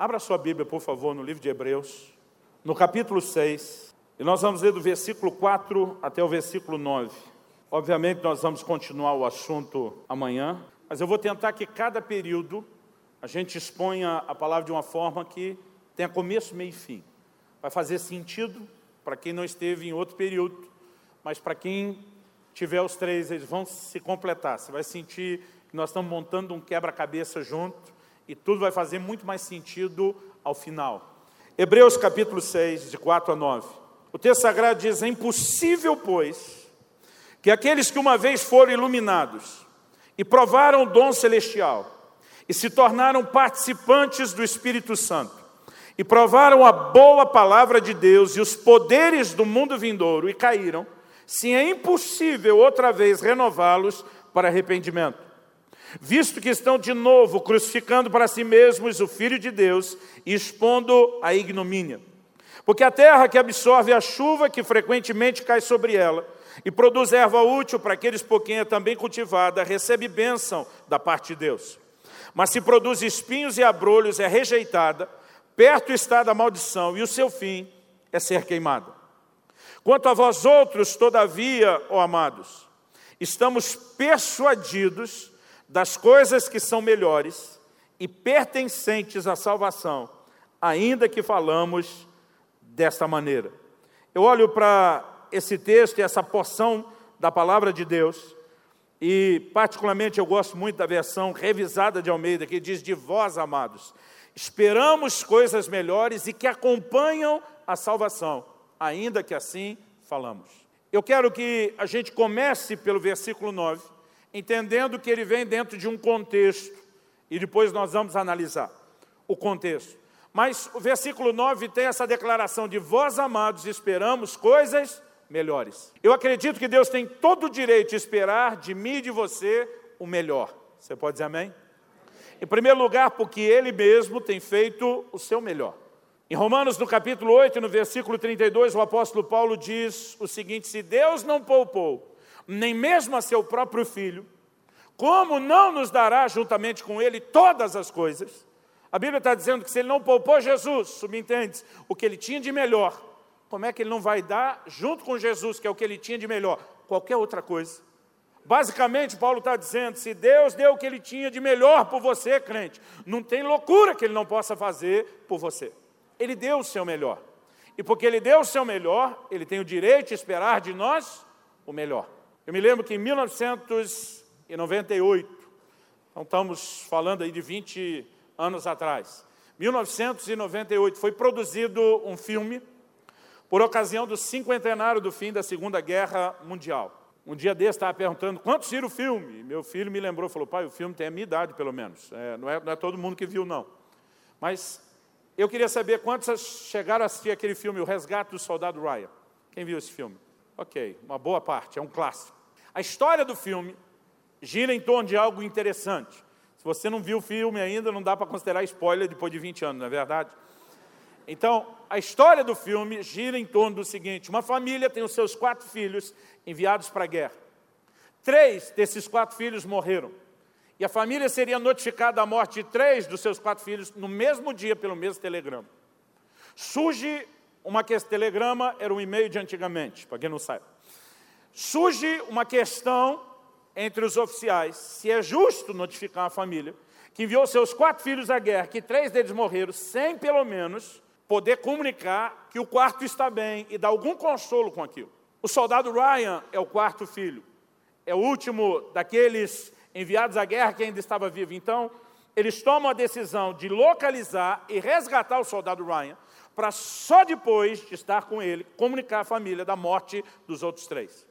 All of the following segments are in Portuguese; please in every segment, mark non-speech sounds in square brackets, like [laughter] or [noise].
Abra sua Bíblia, por favor, no livro de Hebreus, no capítulo 6, e nós vamos ler do versículo 4 até o versículo 9. Obviamente, nós vamos continuar o assunto amanhã, mas eu vou tentar que cada período a gente exponha a palavra de uma forma que tenha começo, meio e fim. Vai fazer sentido para quem não esteve em outro período, mas para quem tiver os três, eles vão se completar. Você vai sentir que nós estamos montando um quebra-cabeça junto e tudo vai fazer muito mais sentido ao final. Hebreus capítulo 6, de 4 a 9. O texto sagrado diz: É impossível, pois, que aqueles que uma vez foram iluminados e provaram o dom celestial e se tornaram participantes do Espírito Santo e provaram a boa palavra de Deus e os poderes do mundo vindouro e caíram, se é impossível outra vez renová-los para arrependimento. Visto que estão de novo crucificando para si mesmos o Filho de Deus expondo a ignomínia. Porque a terra que absorve a chuva que frequentemente cai sobre ela e produz erva útil para aqueles por quem é também cultivada, recebe bênção da parte de Deus. Mas se produz espinhos e abrolhos, é rejeitada, perto está da maldição, e o seu fim é ser queimada. Quanto a vós outros, todavia, ó amados, estamos persuadidos das coisas que são melhores e pertencentes à salvação, ainda que falamos desta maneira. Eu olho para esse texto e essa porção da palavra de Deus, e particularmente eu gosto muito da versão revisada de Almeida, que diz de vós, amados, esperamos coisas melhores e que acompanham a salvação ainda que assim falamos. Eu quero que a gente comece pelo versículo 9, entendendo que ele vem dentro de um contexto, e depois nós vamos analisar o contexto. Mas o versículo 9 tem essa declaração de vós, amados, esperamos coisas melhores. Eu acredito que Deus tem todo o direito de esperar de mim e de você o melhor. Você pode dizer amém? Em primeiro lugar, porque Ele mesmo tem feito o seu melhor. Em Romanos, no capítulo 8, no versículo 32, o apóstolo Paulo diz o seguinte: Se Deus não poupou, nem mesmo a seu próprio filho, como não nos dará juntamente com ele todas as coisas? A Bíblia está dizendo que se ele não poupou Jesus, subentende o que ele tinha de melhor, como é que ele não vai dar, junto com Jesus, que é o que ele tinha de melhor, qualquer outra coisa? Basicamente, Paulo está dizendo: se Deus deu o que ele tinha de melhor por você, crente, não tem loucura que ele não possa fazer por você. Ele deu o seu melhor. E porque ele deu o seu melhor, ele tem o direito de esperar de nós o melhor. Eu me lembro que em 1998, então estamos falando aí de 20 anos atrás, 1998 foi produzido um filme por ocasião do cinquentenário do fim da Segunda Guerra Mundial. Um dia desse estava perguntando quantos viram o filme. Meu filho me lembrou, falou, pai, o filme tem a minha idade pelo menos. É, não, é, não é todo mundo que viu, não. Mas eu queria saber quantos chegaram a assistir aquele filme, O Resgate do Soldado Ryan. Quem viu esse filme? Ok, uma boa parte, é um clássico. A história do filme gira em torno de algo interessante. Se você não viu o filme ainda, não dá para considerar spoiler depois de 20 anos, não é verdade? Então, a história do filme gira em torno do seguinte: uma família tem os seus quatro filhos enviados para a guerra. Três desses quatro filhos morreram. E a família seria notificada da morte de três dos seus quatro filhos no mesmo dia pelo mesmo telegrama. Surge uma questão, telegrama era um e-mail de antigamente, para quem não sabe. Surge uma questão entre os oficiais, se é justo notificar a família que enviou seus quatro filhos à guerra, que três deles morreram, sem pelo menos poder comunicar que o quarto está bem e dar algum consolo com aquilo. O soldado Ryan é o quarto filho, é o último daqueles enviados à guerra que ainda estava vivo. Então, eles tomam a decisão de localizar e resgatar o soldado Ryan, para só depois de estar com ele, comunicar à família da morte dos outros três.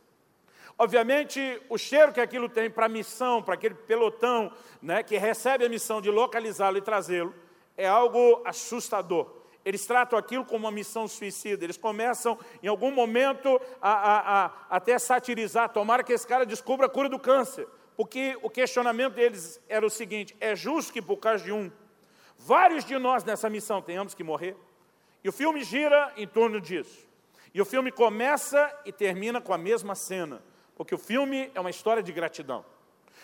Obviamente, o cheiro que aquilo tem para a missão, para aquele pelotão né, que recebe a missão de localizá-lo e trazê-lo, é algo assustador. Eles tratam aquilo como uma missão suicida. Eles começam, em algum momento, a, a, a até satirizar. Tomara que esse cara descubra a cura do câncer. Porque o questionamento deles era o seguinte: é justo que por causa de um, vários de nós nessa missão tenhamos que morrer? E o filme gira em torno disso. E o filme começa e termina com a mesma cena, porque o filme é uma história de gratidão.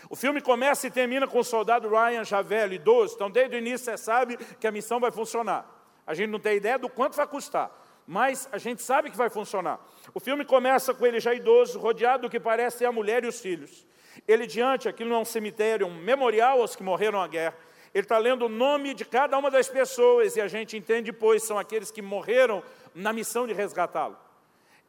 O filme começa e termina com o soldado Ryan já velho, idoso. Então, desde o início, você sabe que a missão vai funcionar. A gente não tem ideia do quanto vai custar, mas a gente sabe que vai funcionar. O filme começa com ele já idoso, rodeado do que parece ser a mulher e os filhos. Ele diante, aquilo não é um cemitério, um memorial aos que morreram na guerra. Ele está lendo o nome de cada uma das pessoas e a gente entende depois, são aqueles que morreram na missão de resgatá-lo.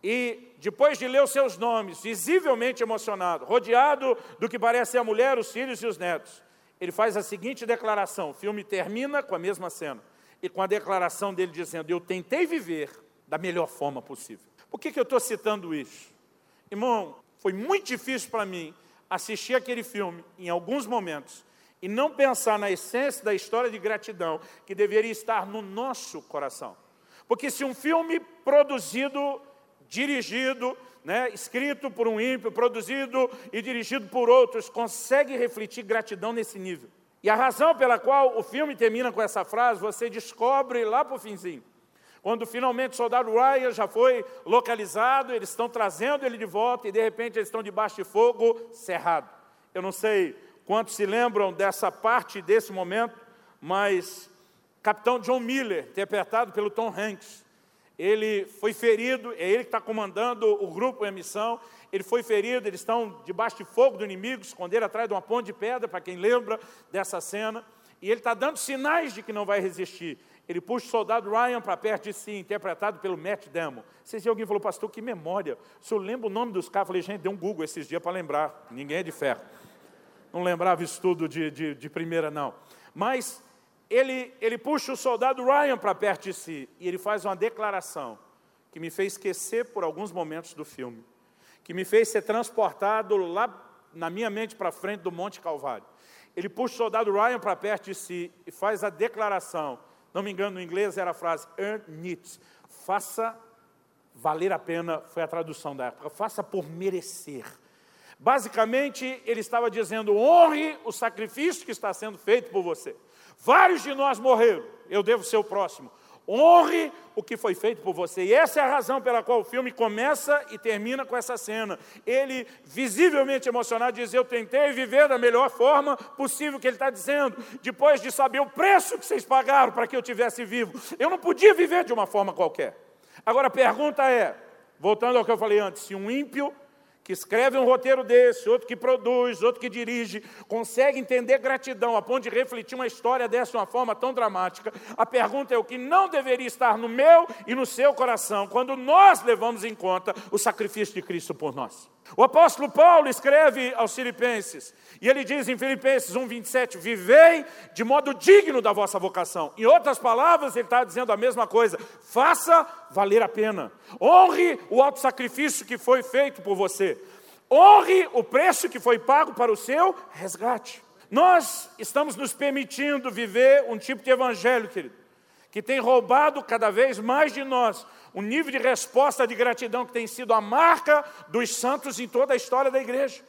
E depois de ler os seus nomes, visivelmente emocionado, rodeado do que parece a mulher, os filhos e os netos, ele faz a seguinte declaração: o filme termina com a mesma cena, e com a declaração dele dizendo: Eu tentei viver da melhor forma possível. Por que, que eu estou citando isso? Irmão, foi muito difícil para mim assistir aquele filme em alguns momentos e não pensar na essência da história de gratidão que deveria estar no nosso coração. Porque se um filme produzido dirigido, né, escrito por um ímpio, produzido e dirigido por outros, consegue refletir gratidão nesse nível. E a razão pela qual o filme termina com essa frase, você descobre lá para o finzinho. Quando finalmente o soldado Ryan já foi localizado, eles estão trazendo ele de volta e de repente eles estão debaixo de fogo cerrado. Eu não sei quantos se lembram dessa parte, desse momento, mas capitão John Miller, interpretado pelo Tom Hanks, ele foi ferido, é ele que está comandando o grupo em missão, ele foi ferido, eles estão debaixo de fogo do inimigo, esconderam atrás de uma ponte de pedra, para quem lembra dessa cena, e ele está dando sinais de que não vai resistir. Ele puxa o soldado Ryan para perto de si, interpretado pelo Matt Damon. Vocês viram alguém falou, pastor, que memória. O senhor lembra o nome dos caras? Eu falei, gente, deu um Google esses dias para lembrar. Ninguém é de ferro. Não lembrava isso tudo de, de, de primeira, não. Mas ele, ele puxa o soldado Ryan para perto de si e ele faz uma declaração que me fez esquecer por alguns momentos do filme, que me fez ser transportado lá na minha mente para frente do Monte Calvário. Ele puxa o soldado Ryan para perto de si e faz a declaração, não me engano, no inglês era a frase earn it, faça valer a pena, foi a tradução da época, faça por merecer. Basicamente, ele estava dizendo: honre o sacrifício que está sendo feito por você. Vários de nós morreram, eu devo ser o próximo. Honre o que foi feito por você. E essa é a razão pela qual o filme começa e termina com essa cena. Ele, visivelmente emocionado, diz: Eu tentei viver da melhor forma possível, que ele está dizendo, depois de saber o preço que vocês pagaram para que eu tivesse vivo. Eu não podia viver de uma forma qualquer. Agora a pergunta é: voltando ao que eu falei antes, se um ímpio que escreve um roteiro desse, outro que produz, outro que dirige, consegue entender gratidão a ponto de refletir uma história dessa de uma forma tão dramática. A pergunta é o que não deveria estar no meu e no seu coração quando nós levamos em conta o sacrifício de Cristo por nós. O apóstolo Paulo escreve aos Filipenses, e ele diz em Filipenses 1,27: Vivei de modo digno da vossa vocação. Em outras palavras, ele está dizendo a mesma coisa: faça valer a pena, honre o alto sacrifício que foi feito por você, honre o preço que foi pago para o seu resgate. Nós estamos nos permitindo viver um tipo de evangelho, querido, que tem roubado cada vez mais de nós um nível de resposta de gratidão que tem sido a marca dos santos em toda a história da igreja.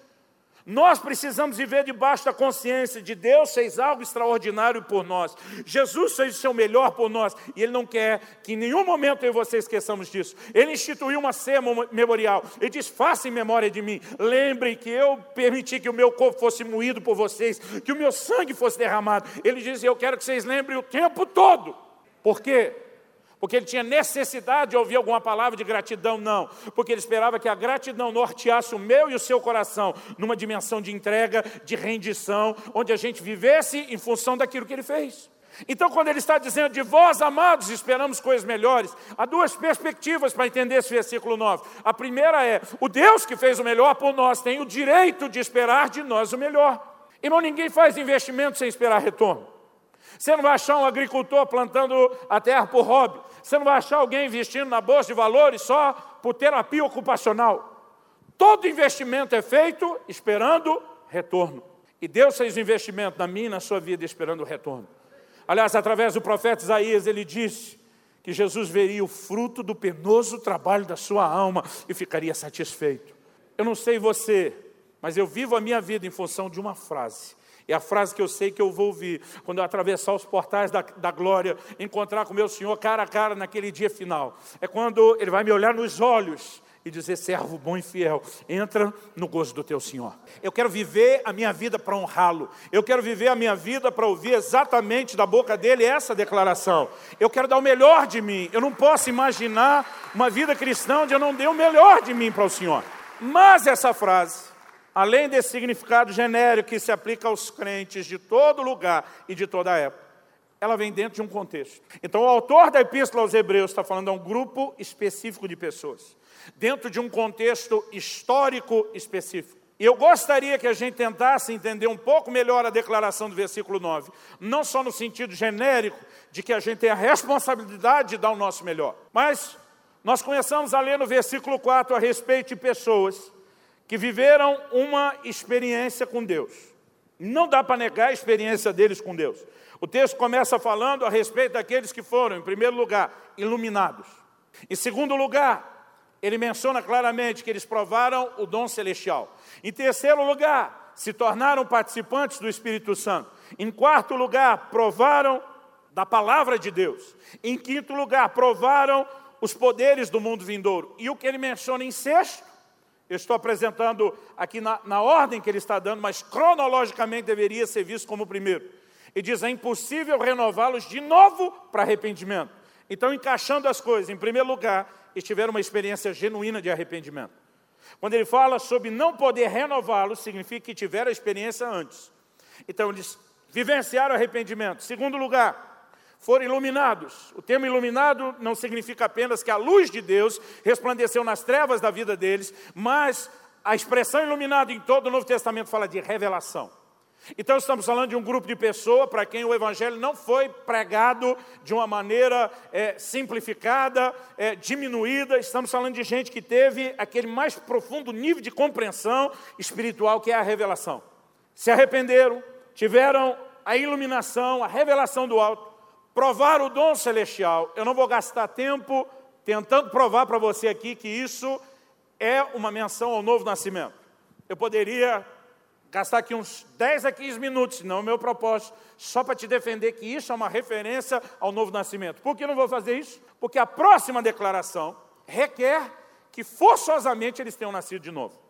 Nós precisamos viver debaixo da consciência de Deus fez algo extraordinário por nós. Jesus fez o seu melhor por nós e Ele não quer que em nenhum momento eu e você esqueçamos disso. Ele instituiu uma ceia memorial. Ele diz: faça em memória de mim. Lembrem que eu permiti que o meu corpo fosse moído por vocês, que o meu sangue fosse derramado. Ele diz: eu quero que vocês lembrem o tempo todo. Por quê? Porque ele tinha necessidade de ouvir alguma palavra de gratidão, não, porque ele esperava que a gratidão norteasse o meu e o seu coração numa dimensão de entrega, de rendição, onde a gente vivesse em função daquilo que ele fez. Então, quando ele está dizendo de vós, amados, esperamos coisas melhores, há duas perspectivas para entender esse versículo 9. A primeira é: o Deus que fez o melhor por nós tem o direito de esperar de nós o melhor. Irmão, ninguém faz investimento sem esperar retorno. Você não vai achar um agricultor plantando a terra por hobby. Você não vai achar alguém investindo na bolsa de valores só por terapia ocupacional. Todo investimento é feito esperando retorno. E Deus fez o investimento na minha e na sua vida esperando o retorno. Aliás, através do profeta Isaías, ele disse que Jesus veria o fruto do penoso trabalho da sua alma e ficaria satisfeito. Eu não sei você, mas eu vivo a minha vida em função de uma frase é a frase que eu sei que eu vou ouvir quando eu atravessar os portais da, da glória, encontrar com meu Senhor cara a cara naquele dia final. É quando Ele vai me olhar nos olhos e dizer: servo bom e fiel, entra no gozo do teu Senhor. Eu quero viver a minha vida para honrá-lo. Eu quero viver a minha vida para ouvir exatamente da boca dele essa declaração. Eu quero dar o melhor de mim. Eu não posso imaginar uma vida cristã onde eu não dei o melhor de mim para o Senhor. Mas essa frase, além desse significado genérico que se aplica aos crentes de todo lugar e de toda época, ela vem dentro de um contexto. Então, o autor da Epístola aos Hebreus está falando a um grupo específico de pessoas, dentro de um contexto histórico específico. E eu gostaria que a gente tentasse entender um pouco melhor a declaração do versículo 9, não só no sentido genérico de que a gente tem a responsabilidade de dar o nosso melhor, mas nós começamos a ler no versículo 4 a respeito de pessoas que viveram uma experiência com Deus. Não dá para negar a experiência deles com Deus. O texto começa falando a respeito daqueles que foram, em primeiro lugar, iluminados. Em segundo lugar, ele menciona claramente que eles provaram o dom celestial. Em terceiro lugar, se tornaram participantes do Espírito Santo. Em quarto lugar, provaram da palavra de Deus. Em quinto lugar, provaram os poderes do mundo vindouro. E o que ele menciona em sexto, eu estou apresentando aqui na, na ordem que ele está dando, mas cronologicamente deveria ser visto como o primeiro. E diz: é impossível renová-los de novo para arrependimento. Então, encaixando as coisas, em primeiro lugar, eles tiveram uma experiência genuína de arrependimento. Quando ele fala sobre não poder renová-los, significa que tiveram a experiência antes. Então, eles vivenciaram arrependimento. Segundo lugar, foram iluminados. O termo iluminado não significa apenas que a luz de Deus resplandeceu nas trevas da vida deles, mas a expressão iluminado em todo o Novo Testamento fala de revelação. Então, estamos falando de um grupo de pessoas para quem o Evangelho não foi pregado de uma maneira é, simplificada, é, diminuída. Estamos falando de gente que teve aquele mais profundo nível de compreensão espiritual que é a revelação. Se arrependeram, tiveram a iluminação, a revelação do alto, provaram o dom celestial. Eu não vou gastar tempo tentando provar para você aqui que isso é uma menção ao novo nascimento. Eu poderia gastar aqui uns 10 a 15 minutos, não é o meu propósito, só para te defender que isso é uma referência ao novo nascimento. Por que não vou fazer isso? Porque a próxima declaração requer que forçosamente eles tenham nascido de novo.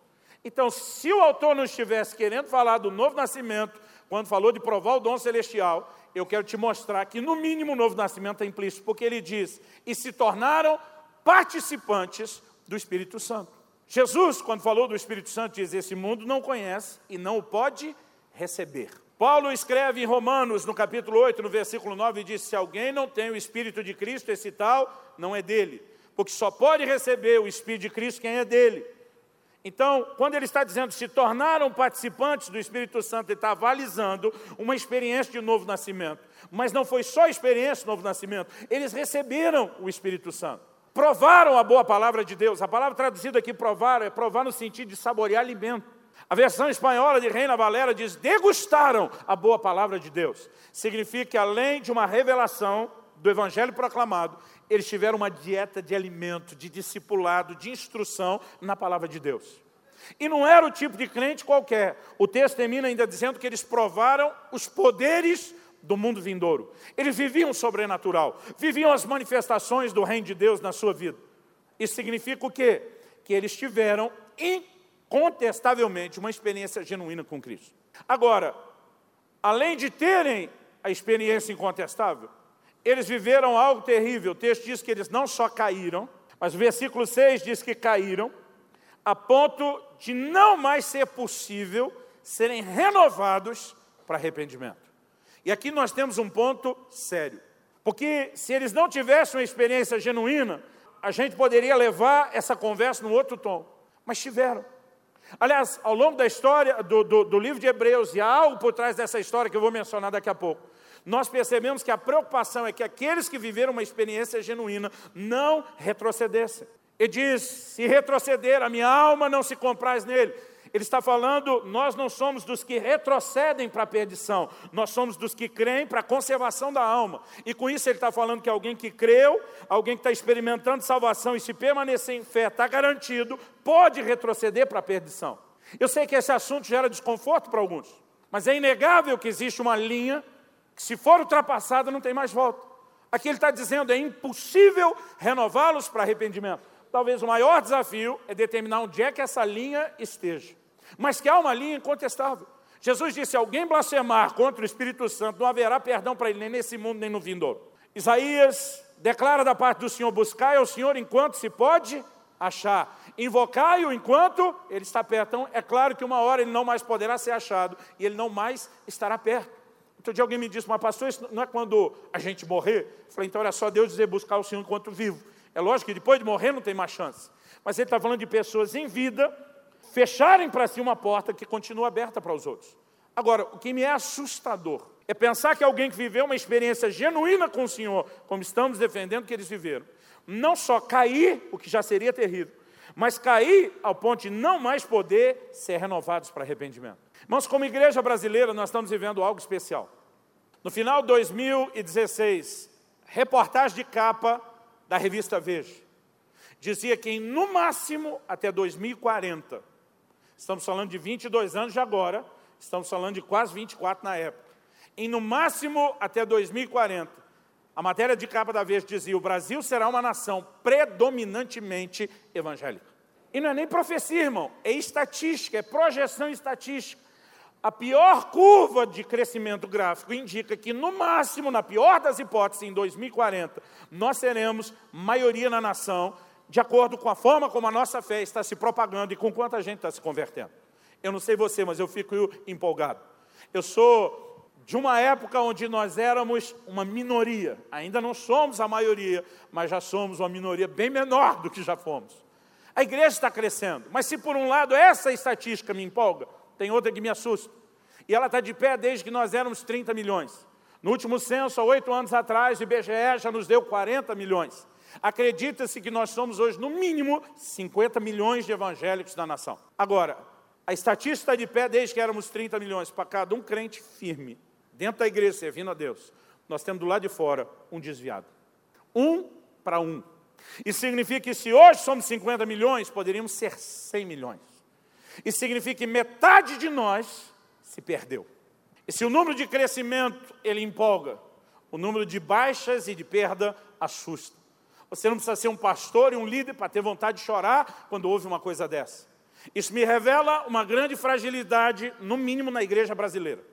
Então, se o autor não estivesse querendo falar do novo nascimento, quando falou de provar o dom celestial, eu quero te mostrar que, no mínimo, o novo nascimento é implícito, porque ele diz: e se tornaram participantes do Espírito Santo. Jesus, quando falou do Espírito Santo, diz: Esse mundo não conhece e não o pode receber. Paulo escreve em Romanos, no capítulo 8, no versículo 9, e diz: Se alguém não tem o Espírito de Cristo, esse tal não é dele, porque só pode receber o Espírito de Cristo quem é dele. Então, quando ele está dizendo se tornaram participantes do Espírito Santo, ele está avalizando uma experiência de novo nascimento. Mas não foi só experiência de novo nascimento, eles receberam o Espírito Santo provaram a boa palavra de Deus. A palavra traduzida aqui provar é provar no sentido de saborear alimento. A versão espanhola de Reina Valera diz: degustaram a boa palavra de Deus. Significa que além de uma revelação do evangelho proclamado, eles tiveram uma dieta de alimento, de discipulado, de instrução na palavra de Deus. E não era o tipo de crente qualquer. O texto termina ainda dizendo que eles provaram os poderes do mundo vindouro. Eles viviam o sobrenatural, viviam as manifestações do reino de Deus na sua vida. Isso significa o quê? Que eles tiveram incontestavelmente uma experiência genuína com Cristo. Agora, além de terem a experiência incontestável, eles viveram algo terrível. O texto diz que eles não só caíram, mas o versículo 6 diz que caíram a ponto de não mais ser possível serem renovados para arrependimento. E aqui nós temos um ponto sério. Porque se eles não tivessem uma experiência genuína, a gente poderia levar essa conversa num outro tom. Mas tiveram. Aliás, ao longo da história do, do, do, livro de Hebreus, e há algo por trás dessa história que eu vou mencionar daqui a pouco, nós percebemos que a preocupação é que aqueles que viveram uma experiência genuína não retrocedessem. Ele diz: se retroceder, a minha alma não se compraz nele. Ele está falando, nós não somos dos que retrocedem para a perdição, nós somos dos que creem para a conservação da alma. E com isso ele está falando que alguém que creu, alguém que está experimentando salvação e se permanecer em fé, está garantido, pode retroceder para a perdição. Eu sei que esse assunto gera desconforto para alguns, mas é inegável que existe uma linha que, se for ultrapassada, não tem mais volta. Aqui ele está dizendo, é impossível renová-los para arrependimento. talvez o maior desafio é determinar onde é que essa linha esteja. Mas que há uma linha incontestável. Jesus disse: alguém blasfemar contra o Espírito Santo, não haverá perdão para ele, nem nesse mundo, nem no vindouro. Isaías declara da parte do Senhor: buscai ao Senhor enquanto se pode achar, invocai-o enquanto ele está perto. Então, é claro que uma hora ele não mais poderá ser achado e ele não mais estará perto. Outro dia alguém me disse, mas pastor, isso não é quando a gente morrer? Eu falei, então era só Deus dizer buscar o Senhor enquanto vivo. É lógico que depois de morrer não tem mais chance. Mas ele está falando de pessoas em vida fecharem para si uma porta que continua aberta para os outros. Agora, o que me é assustador é pensar que alguém que viveu uma experiência genuína com o Senhor, como estamos defendendo que eles viveram, não só cair, o que já seria terrível, mas cair ao ponto de não mais poder ser renovados para arrependimento. Mas como igreja brasileira, nós estamos vivendo algo especial. No final de 2016, reportagem de capa da revista Veja, dizia que em, no máximo até 2040, estamos falando de 22 anos de agora, estamos falando de quase 24 na época, em no máximo até 2040, a matéria de capa da vez dizia: o Brasil será uma nação predominantemente evangélica. E não é nem profecia, irmão, é estatística, é projeção estatística. A pior curva de crescimento gráfico indica que, no máximo, na pior das hipóteses, em 2040, nós seremos maioria na nação, de acordo com a forma como a nossa fé está se propagando e com quanta gente está se convertendo. Eu não sei você, mas eu fico empolgado. Eu sou de uma época onde nós éramos uma minoria. Ainda não somos a maioria, mas já somos uma minoria bem menor do que já fomos. A igreja está crescendo, mas se por um lado essa estatística me empolga, tem outra que me assusta. E ela está de pé desde que nós éramos 30 milhões. No último censo, há oito anos atrás, o IBGE já nos deu 40 milhões. Acredita-se que nós somos hoje, no mínimo, 50 milhões de evangélicos na nação. Agora, a estatística está de pé desde que éramos 30 milhões, para cada um crente firme dentro da igreja servindo a Deus, nós temos do lado de fora um desviado. Um para um. Isso significa que se hoje somos 50 milhões, poderíamos ser 100 milhões. Isso significa que metade de nós se perdeu. E se o número de crescimento ele empolga, o número de baixas e de perda assusta. Você não precisa ser um pastor e um líder para ter vontade de chorar quando ouve uma coisa dessa. Isso me revela uma grande fragilidade, no mínimo na igreja brasileira.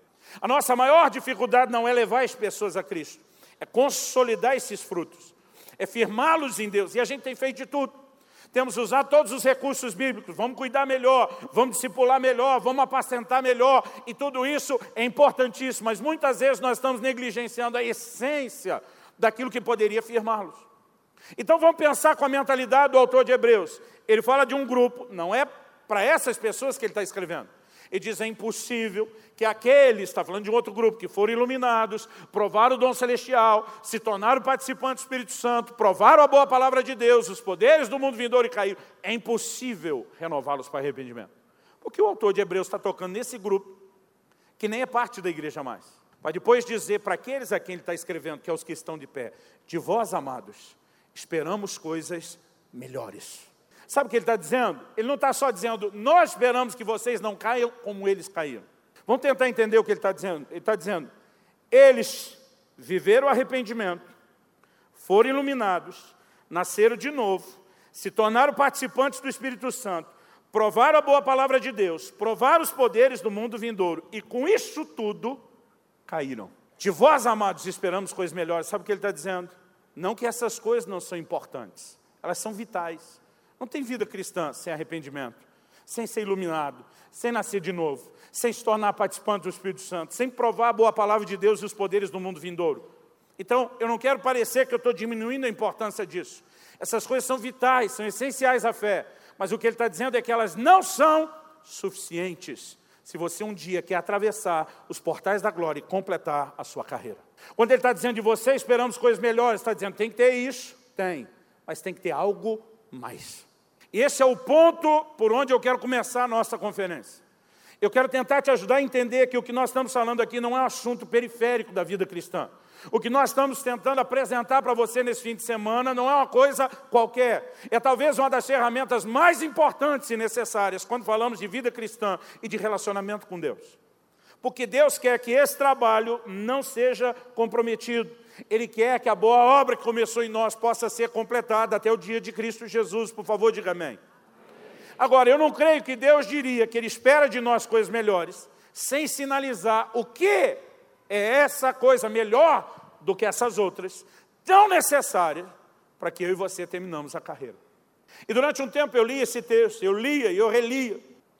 A nossa maior dificuldade não é levar as pessoas a Cristo, é consolidar esses frutos, é firmá-los em Deus. E a gente tem feito de tudo. Temos usado todos os recursos bíblicos, vamos cuidar melhor, vamos discipular melhor, vamos apacentar melhor, e tudo isso é importantíssimo, mas muitas vezes nós estamos negligenciando a essência daquilo que poderia firmá-los. Então vamos pensar com a mentalidade do autor de Hebreus. Ele fala de um grupo, não é para essas pessoas que ele está escrevendo. Ele diz: é impossível que aqueles, está falando de um outro grupo, que foram iluminados, provaram o dom celestial, se tornaram participantes do Espírito Santo, provaram a boa palavra de Deus, os poderes do mundo vindouro e caíram. É impossível renová-los para arrependimento. Porque o autor de Hebreus está tocando nesse grupo, que nem é parte da igreja mais. Para depois dizer para aqueles a quem ele está escrevendo, que é os que estão de pé, de vós, amados, esperamos coisas melhores. Sabe o que ele está dizendo? Ele não está só dizendo, nós esperamos que vocês não caiam como eles caíram. Vamos tentar entender o que ele está dizendo. Ele está dizendo, eles viveram arrependimento, foram iluminados, nasceram de novo, se tornaram participantes do Espírito Santo, provaram a boa palavra de Deus, provaram os poderes do mundo vindouro, e com isso tudo, caíram. De vós, amados, esperamos coisas melhores. Sabe o que ele está dizendo? Não que essas coisas não são importantes, elas são vitais. Não tem vida cristã sem arrependimento, sem ser iluminado, sem nascer de novo, sem se tornar participante do Espírito Santo, sem provar a boa palavra de Deus e os poderes do mundo vindouro. Então, eu não quero parecer que eu estou diminuindo a importância disso. Essas coisas são vitais, são essenciais à fé. Mas o que ele está dizendo é que elas não são suficientes se você um dia quer atravessar os portais da glória e completar a sua carreira. Quando ele está dizendo de você, esperamos coisas melhores, está dizendo tem que ter isso? Tem. Mas tem que ter algo mais. Esse é o ponto por onde eu quero começar a nossa conferência. Eu quero tentar te ajudar a entender que o que nós estamos falando aqui não é um assunto periférico da vida cristã. O que nós estamos tentando apresentar para você nesse fim de semana não é uma coisa qualquer. É talvez uma das ferramentas mais importantes e necessárias quando falamos de vida cristã e de relacionamento com Deus. Porque Deus quer que esse trabalho não seja comprometido. Ele quer que a boa obra que começou em nós possa ser completada até o dia de Cristo Jesus. Por favor, diga amém. Agora, eu não creio que Deus diria que Ele espera de nós coisas melhores, sem sinalizar o que é essa coisa melhor do que essas outras, tão necessária para que eu e você terminamos a carreira. E durante um tempo eu li esse texto, eu lia e eu relia.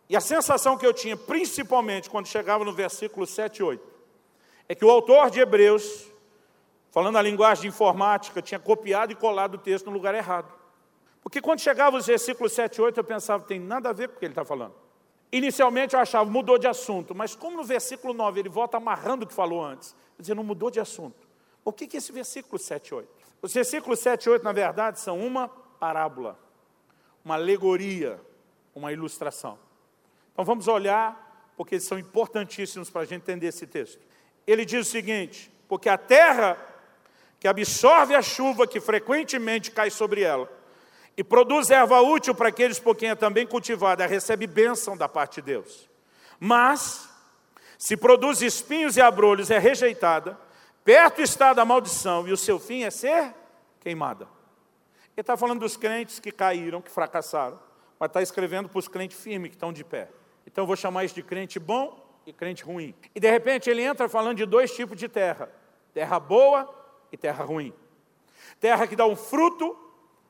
E a sensação que eu tinha, principalmente quando chegava no versículo 7 e 8, é que o autor de Hebreus, falando a linguagem informática, tinha copiado e colado o texto no lugar errado. Porque quando chegava os versículos 7 e 8, eu pensava, tem nada a ver com o que ele está falando. Inicialmente eu achava, mudou de assunto, mas como no versículo 9 ele volta amarrando o que falou antes, eu dizia, não mudou de assunto. O que é esse versículo 7 e 8? Os versículos 7 e 8, na verdade, são uma parábola, uma alegoria, uma ilustração. Então vamos olhar, porque eles são importantíssimos para a gente entender esse texto. Ele diz o seguinte: porque a terra que absorve a chuva que frequentemente cai sobre ela, e produz erva útil para aqueles por quem é também cultivada, recebe bênção da parte de Deus. Mas, se produz espinhos e abrolhos, é rejeitada, perto está da maldição, e o seu fim é ser queimada. Ele está falando dos crentes que caíram, que fracassaram, mas está escrevendo para os crentes firmes que estão de pé. Então eu vou chamar isso de crente bom e crente ruim. E de repente ele entra falando de dois tipos de terra: terra boa e terra ruim. Terra que dá um fruto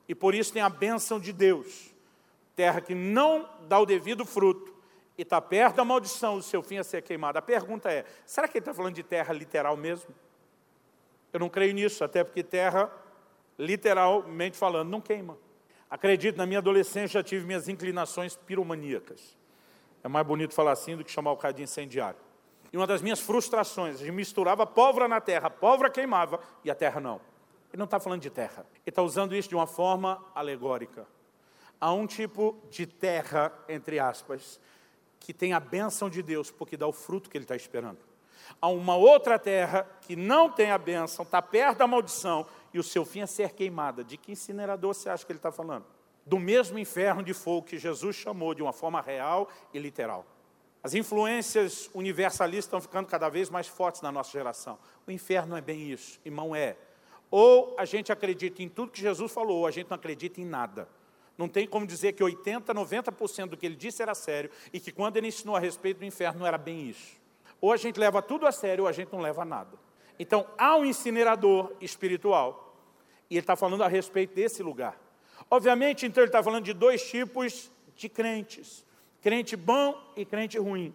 e por isso tem a bênção de Deus. Terra que não dá o devido fruto e está perto da maldição, o seu fim a ser queimado. A pergunta é: será que ele está falando de terra literal mesmo? Eu não creio nisso, até porque terra, literalmente falando, não queima. Acredito, na minha adolescência já tive minhas inclinações piromaníacas. É mais bonito falar assim do que chamar o cara de incendiário. E uma das minhas frustrações, a gente misturava pólvora na terra, pólvora queimava e a terra não. Ele não está falando de terra. Ele está usando isso de uma forma alegórica. Há um tipo de terra, entre aspas, que tem a bênção de Deus, porque dá o fruto que ele está esperando. Há uma outra terra que não tem a bênção, está perto da maldição, e o seu fim é ser queimada. De que incinerador você acha que ele está falando? Do mesmo inferno de fogo que Jesus chamou de uma forma real e literal. As influências universalistas estão ficando cada vez mais fortes na nossa geração. O inferno é bem isso, irmão, é. Ou a gente acredita em tudo que Jesus falou, ou a gente não acredita em nada. Não tem como dizer que 80%, 90% do que ele disse era sério e que quando ele ensinou a respeito do inferno não era bem isso. Ou a gente leva tudo a sério ou a gente não leva nada. Então há um incinerador espiritual e ele está falando a respeito desse lugar. Obviamente, então, ele está falando de dois tipos de crentes: crente bom e crente ruim.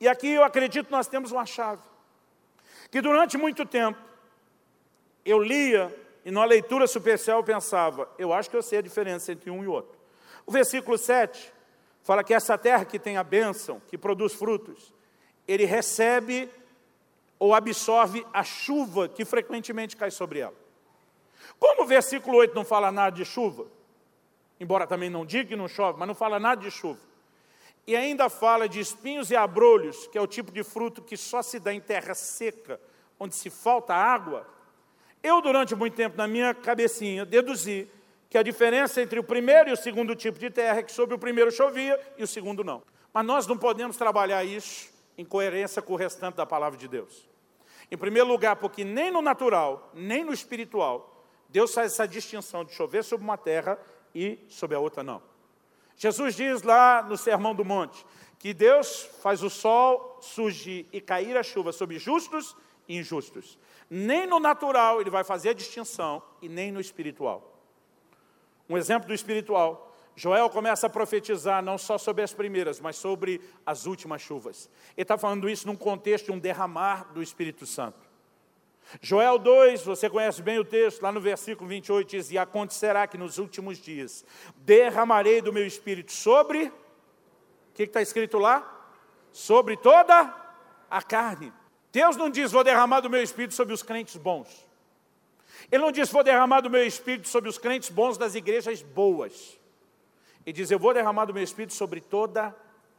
E aqui eu acredito nós temos uma chave. Que durante muito tempo, eu lia e na leitura superficial eu pensava, eu acho que eu sei a diferença entre um e outro. O versículo 7 fala que essa terra que tem a bênção, que produz frutos, ele recebe ou absorve a chuva que frequentemente cai sobre ela. Como o versículo 8 não fala nada de chuva, embora também não diga que não chove, mas não fala nada de chuva, e ainda fala de espinhos e abrolhos, que é o tipo de fruto que só se dá em terra seca, onde se falta água, eu, durante muito tempo, na minha cabecinha, deduzi que a diferença entre o primeiro e o segundo tipo de terra é que sobre o primeiro chovia e o segundo não. Mas nós não podemos trabalhar isso em coerência com o restante da palavra de Deus. Em primeiro lugar, porque nem no natural, nem no espiritual, Deus faz essa distinção de chover sobre uma terra e sobre a outra não. Jesus diz lá no Sermão do Monte que Deus faz o sol surgir e cair a chuva sobre justos e injustos. Nem no natural ele vai fazer a distinção e nem no espiritual. Um exemplo do espiritual. Joel começa a profetizar não só sobre as primeiras, mas sobre as últimas chuvas. Ele está falando isso num contexto de um derramar do Espírito Santo. Joel 2, você conhece bem o texto, lá no versículo 28 diz: E acontecerá que nos últimos dias derramarei do meu espírito sobre. O que está escrito lá? Sobre toda a carne. Deus não diz, vou derramar do meu espírito sobre os crentes bons. Ele não diz, vou derramar do meu espírito sobre os crentes bons das igrejas boas. Ele diz, eu vou derramar do meu espírito sobre toda a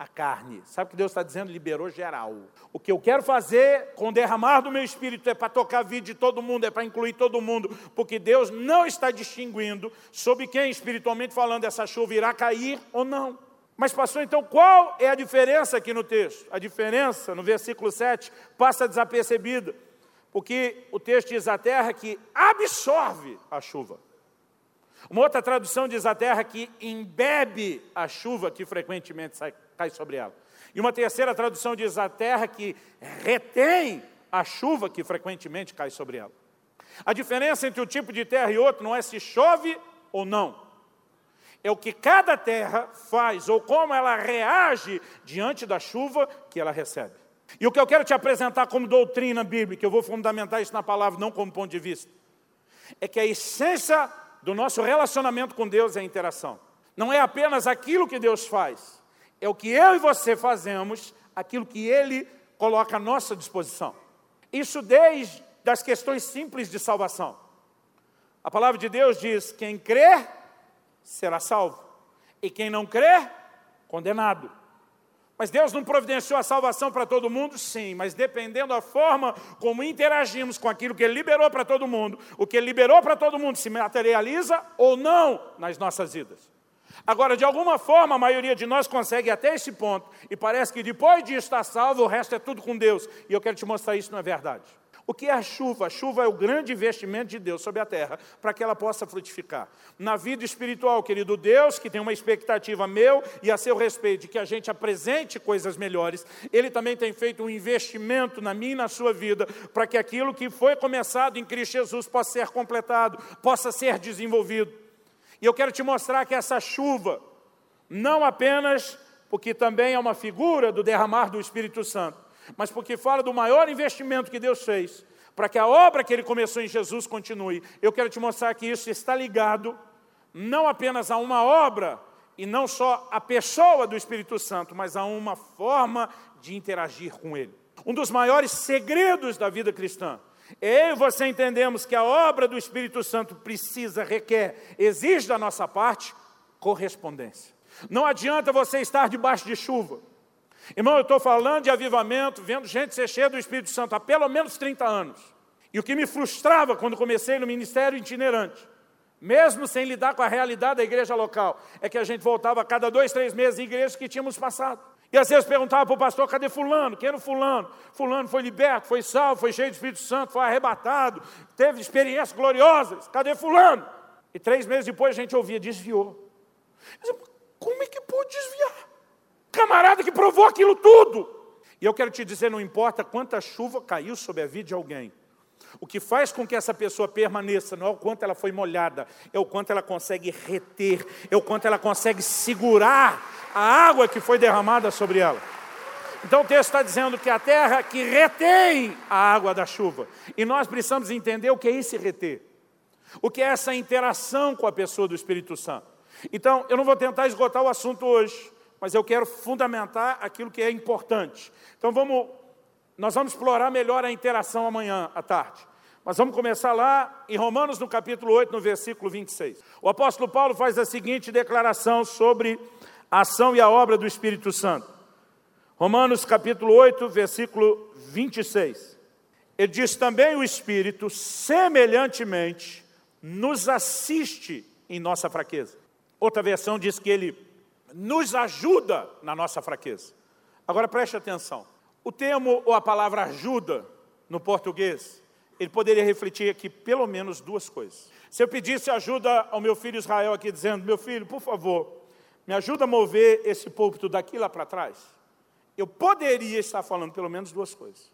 carne. Sabe o que Deus está dizendo? Liberou geral. O que eu quero fazer com derramar do meu espírito é para tocar a vida de todo mundo, é para incluir todo mundo, porque Deus não está distinguindo sobre quem, espiritualmente falando, essa chuva irá cair ou não. Mas, pastor, então qual é a diferença aqui no texto? A diferença, no versículo 7, passa desapercebida. Porque o texto diz a terra que absorve a chuva. Uma outra tradução diz a terra que embebe a chuva que frequentemente sai, cai sobre ela. E uma terceira tradução diz a terra que retém a chuva que frequentemente cai sobre ela. A diferença entre um tipo de terra e outro não é se chove ou não. É o que cada terra faz ou como ela reage diante da chuva que ela recebe. E o que eu quero te apresentar como doutrina bíblica, eu vou fundamentar isso na palavra, não como ponto de vista, é que a essência do nosso relacionamento com Deus é a interação. Não é apenas aquilo que Deus faz, é o que eu e você fazemos, aquilo que Ele coloca à nossa disposição. Isso desde das questões simples de salvação. A palavra de Deus diz: quem crer será salvo, e quem não crer, condenado. Mas Deus não providenciou a salvação para todo mundo? Sim, mas dependendo da forma como interagimos com aquilo que Ele liberou para todo mundo, o que Ele liberou para todo mundo se materializa ou não nas nossas vidas. Agora, de alguma forma, a maioria de nós consegue até esse ponto, e parece que depois de estar salvo, o resto é tudo com Deus. E eu quero te mostrar isso não é verdade. O que é a chuva? A chuva é o grande investimento de Deus sobre a terra para que ela possa frutificar. Na vida espiritual, querido Deus, que tem uma expectativa meu e a seu respeito de que a gente apresente coisas melhores, Ele também tem feito um investimento na minha e na sua vida para que aquilo que foi começado em Cristo Jesus possa ser completado, possa ser desenvolvido. E eu quero te mostrar que essa chuva, não apenas porque também é uma figura do derramar do Espírito Santo, mas porque fala do maior investimento que Deus fez para que a obra que ele começou em Jesus continue. Eu quero te mostrar que isso está ligado não apenas a uma obra e não só a pessoa do Espírito Santo, mas a uma forma de interagir com ele. Um dos maiores segredos da vida cristã eu e você entendemos que a obra do Espírito Santo precisa, requer, exige da nossa parte correspondência. Não adianta você estar debaixo de chuva. Irmão, eu estou falando de avivamento, vendo gente ser cheia do Espírito Santo há pelo menos 30 anos. E o que me frustrava quando comecei no ministério itinerante, mesmo sem lidar com a realidade da igreja local, é que a gente voltava a cada dois, três meses em igrejas que tínhamos passado. E às vezes perguntava para o pastor, cadê fulano? Quem era fulano? Fulano foi liberto, foi salvo, foi cheio do Espírito Santo, foi arrebatado, teve experiências gloriosas. Cadê fulano? E três meses depois a gente ouvia, desviou. Como é que pode desviar? Camarada que provou aquilo tudo. E eu quero te dizer, não importa quanta chuva caiu sobre a vida de alguém. O que faz com que essa pessoa permaneça não é o quanto ela foi molhada, é o quanto ela consegue reter, é o quanto ela consegue segurar a água que foi derramada sobre ela. Então o texto está dizendo que a terra que retém a água da chuva. E nós precisamos entender o que é esse reter. O que é essa interação com a pessoa do Espírito Santo. Então, eu não vou tentar esgotar o assunto hoje mas eu quero fundamentar aquilo que é importante. Então vamos, nós vamos explorar melhor a interação amanhã à tarde. Mas vamos começar lá em Romanos, no capítulo 8, no versículo 26. O apóstolo Paulo faz a seguinte declaração sobre a ação e a obra do Espírito Santo. Romanos, capítulo 8, versículo 26. Ele diz também: o Espírito, semelhantemente, nos assiste em nossa fraqueza. Outra versão diz que ele nos ajuda na nossa fraqueza. Agora preste atenção. O termo ou a palavra ajuda no português, ele poderia refletir aqui pelo menos duas coisas. Se eu pedisse ajuda ao meu filho Israel aqui, dizendo: Meu filho, por favor, me ajuda a mover esse púlpito daqui lá para trás, eu poderia estar falando pelo menos duas coisas.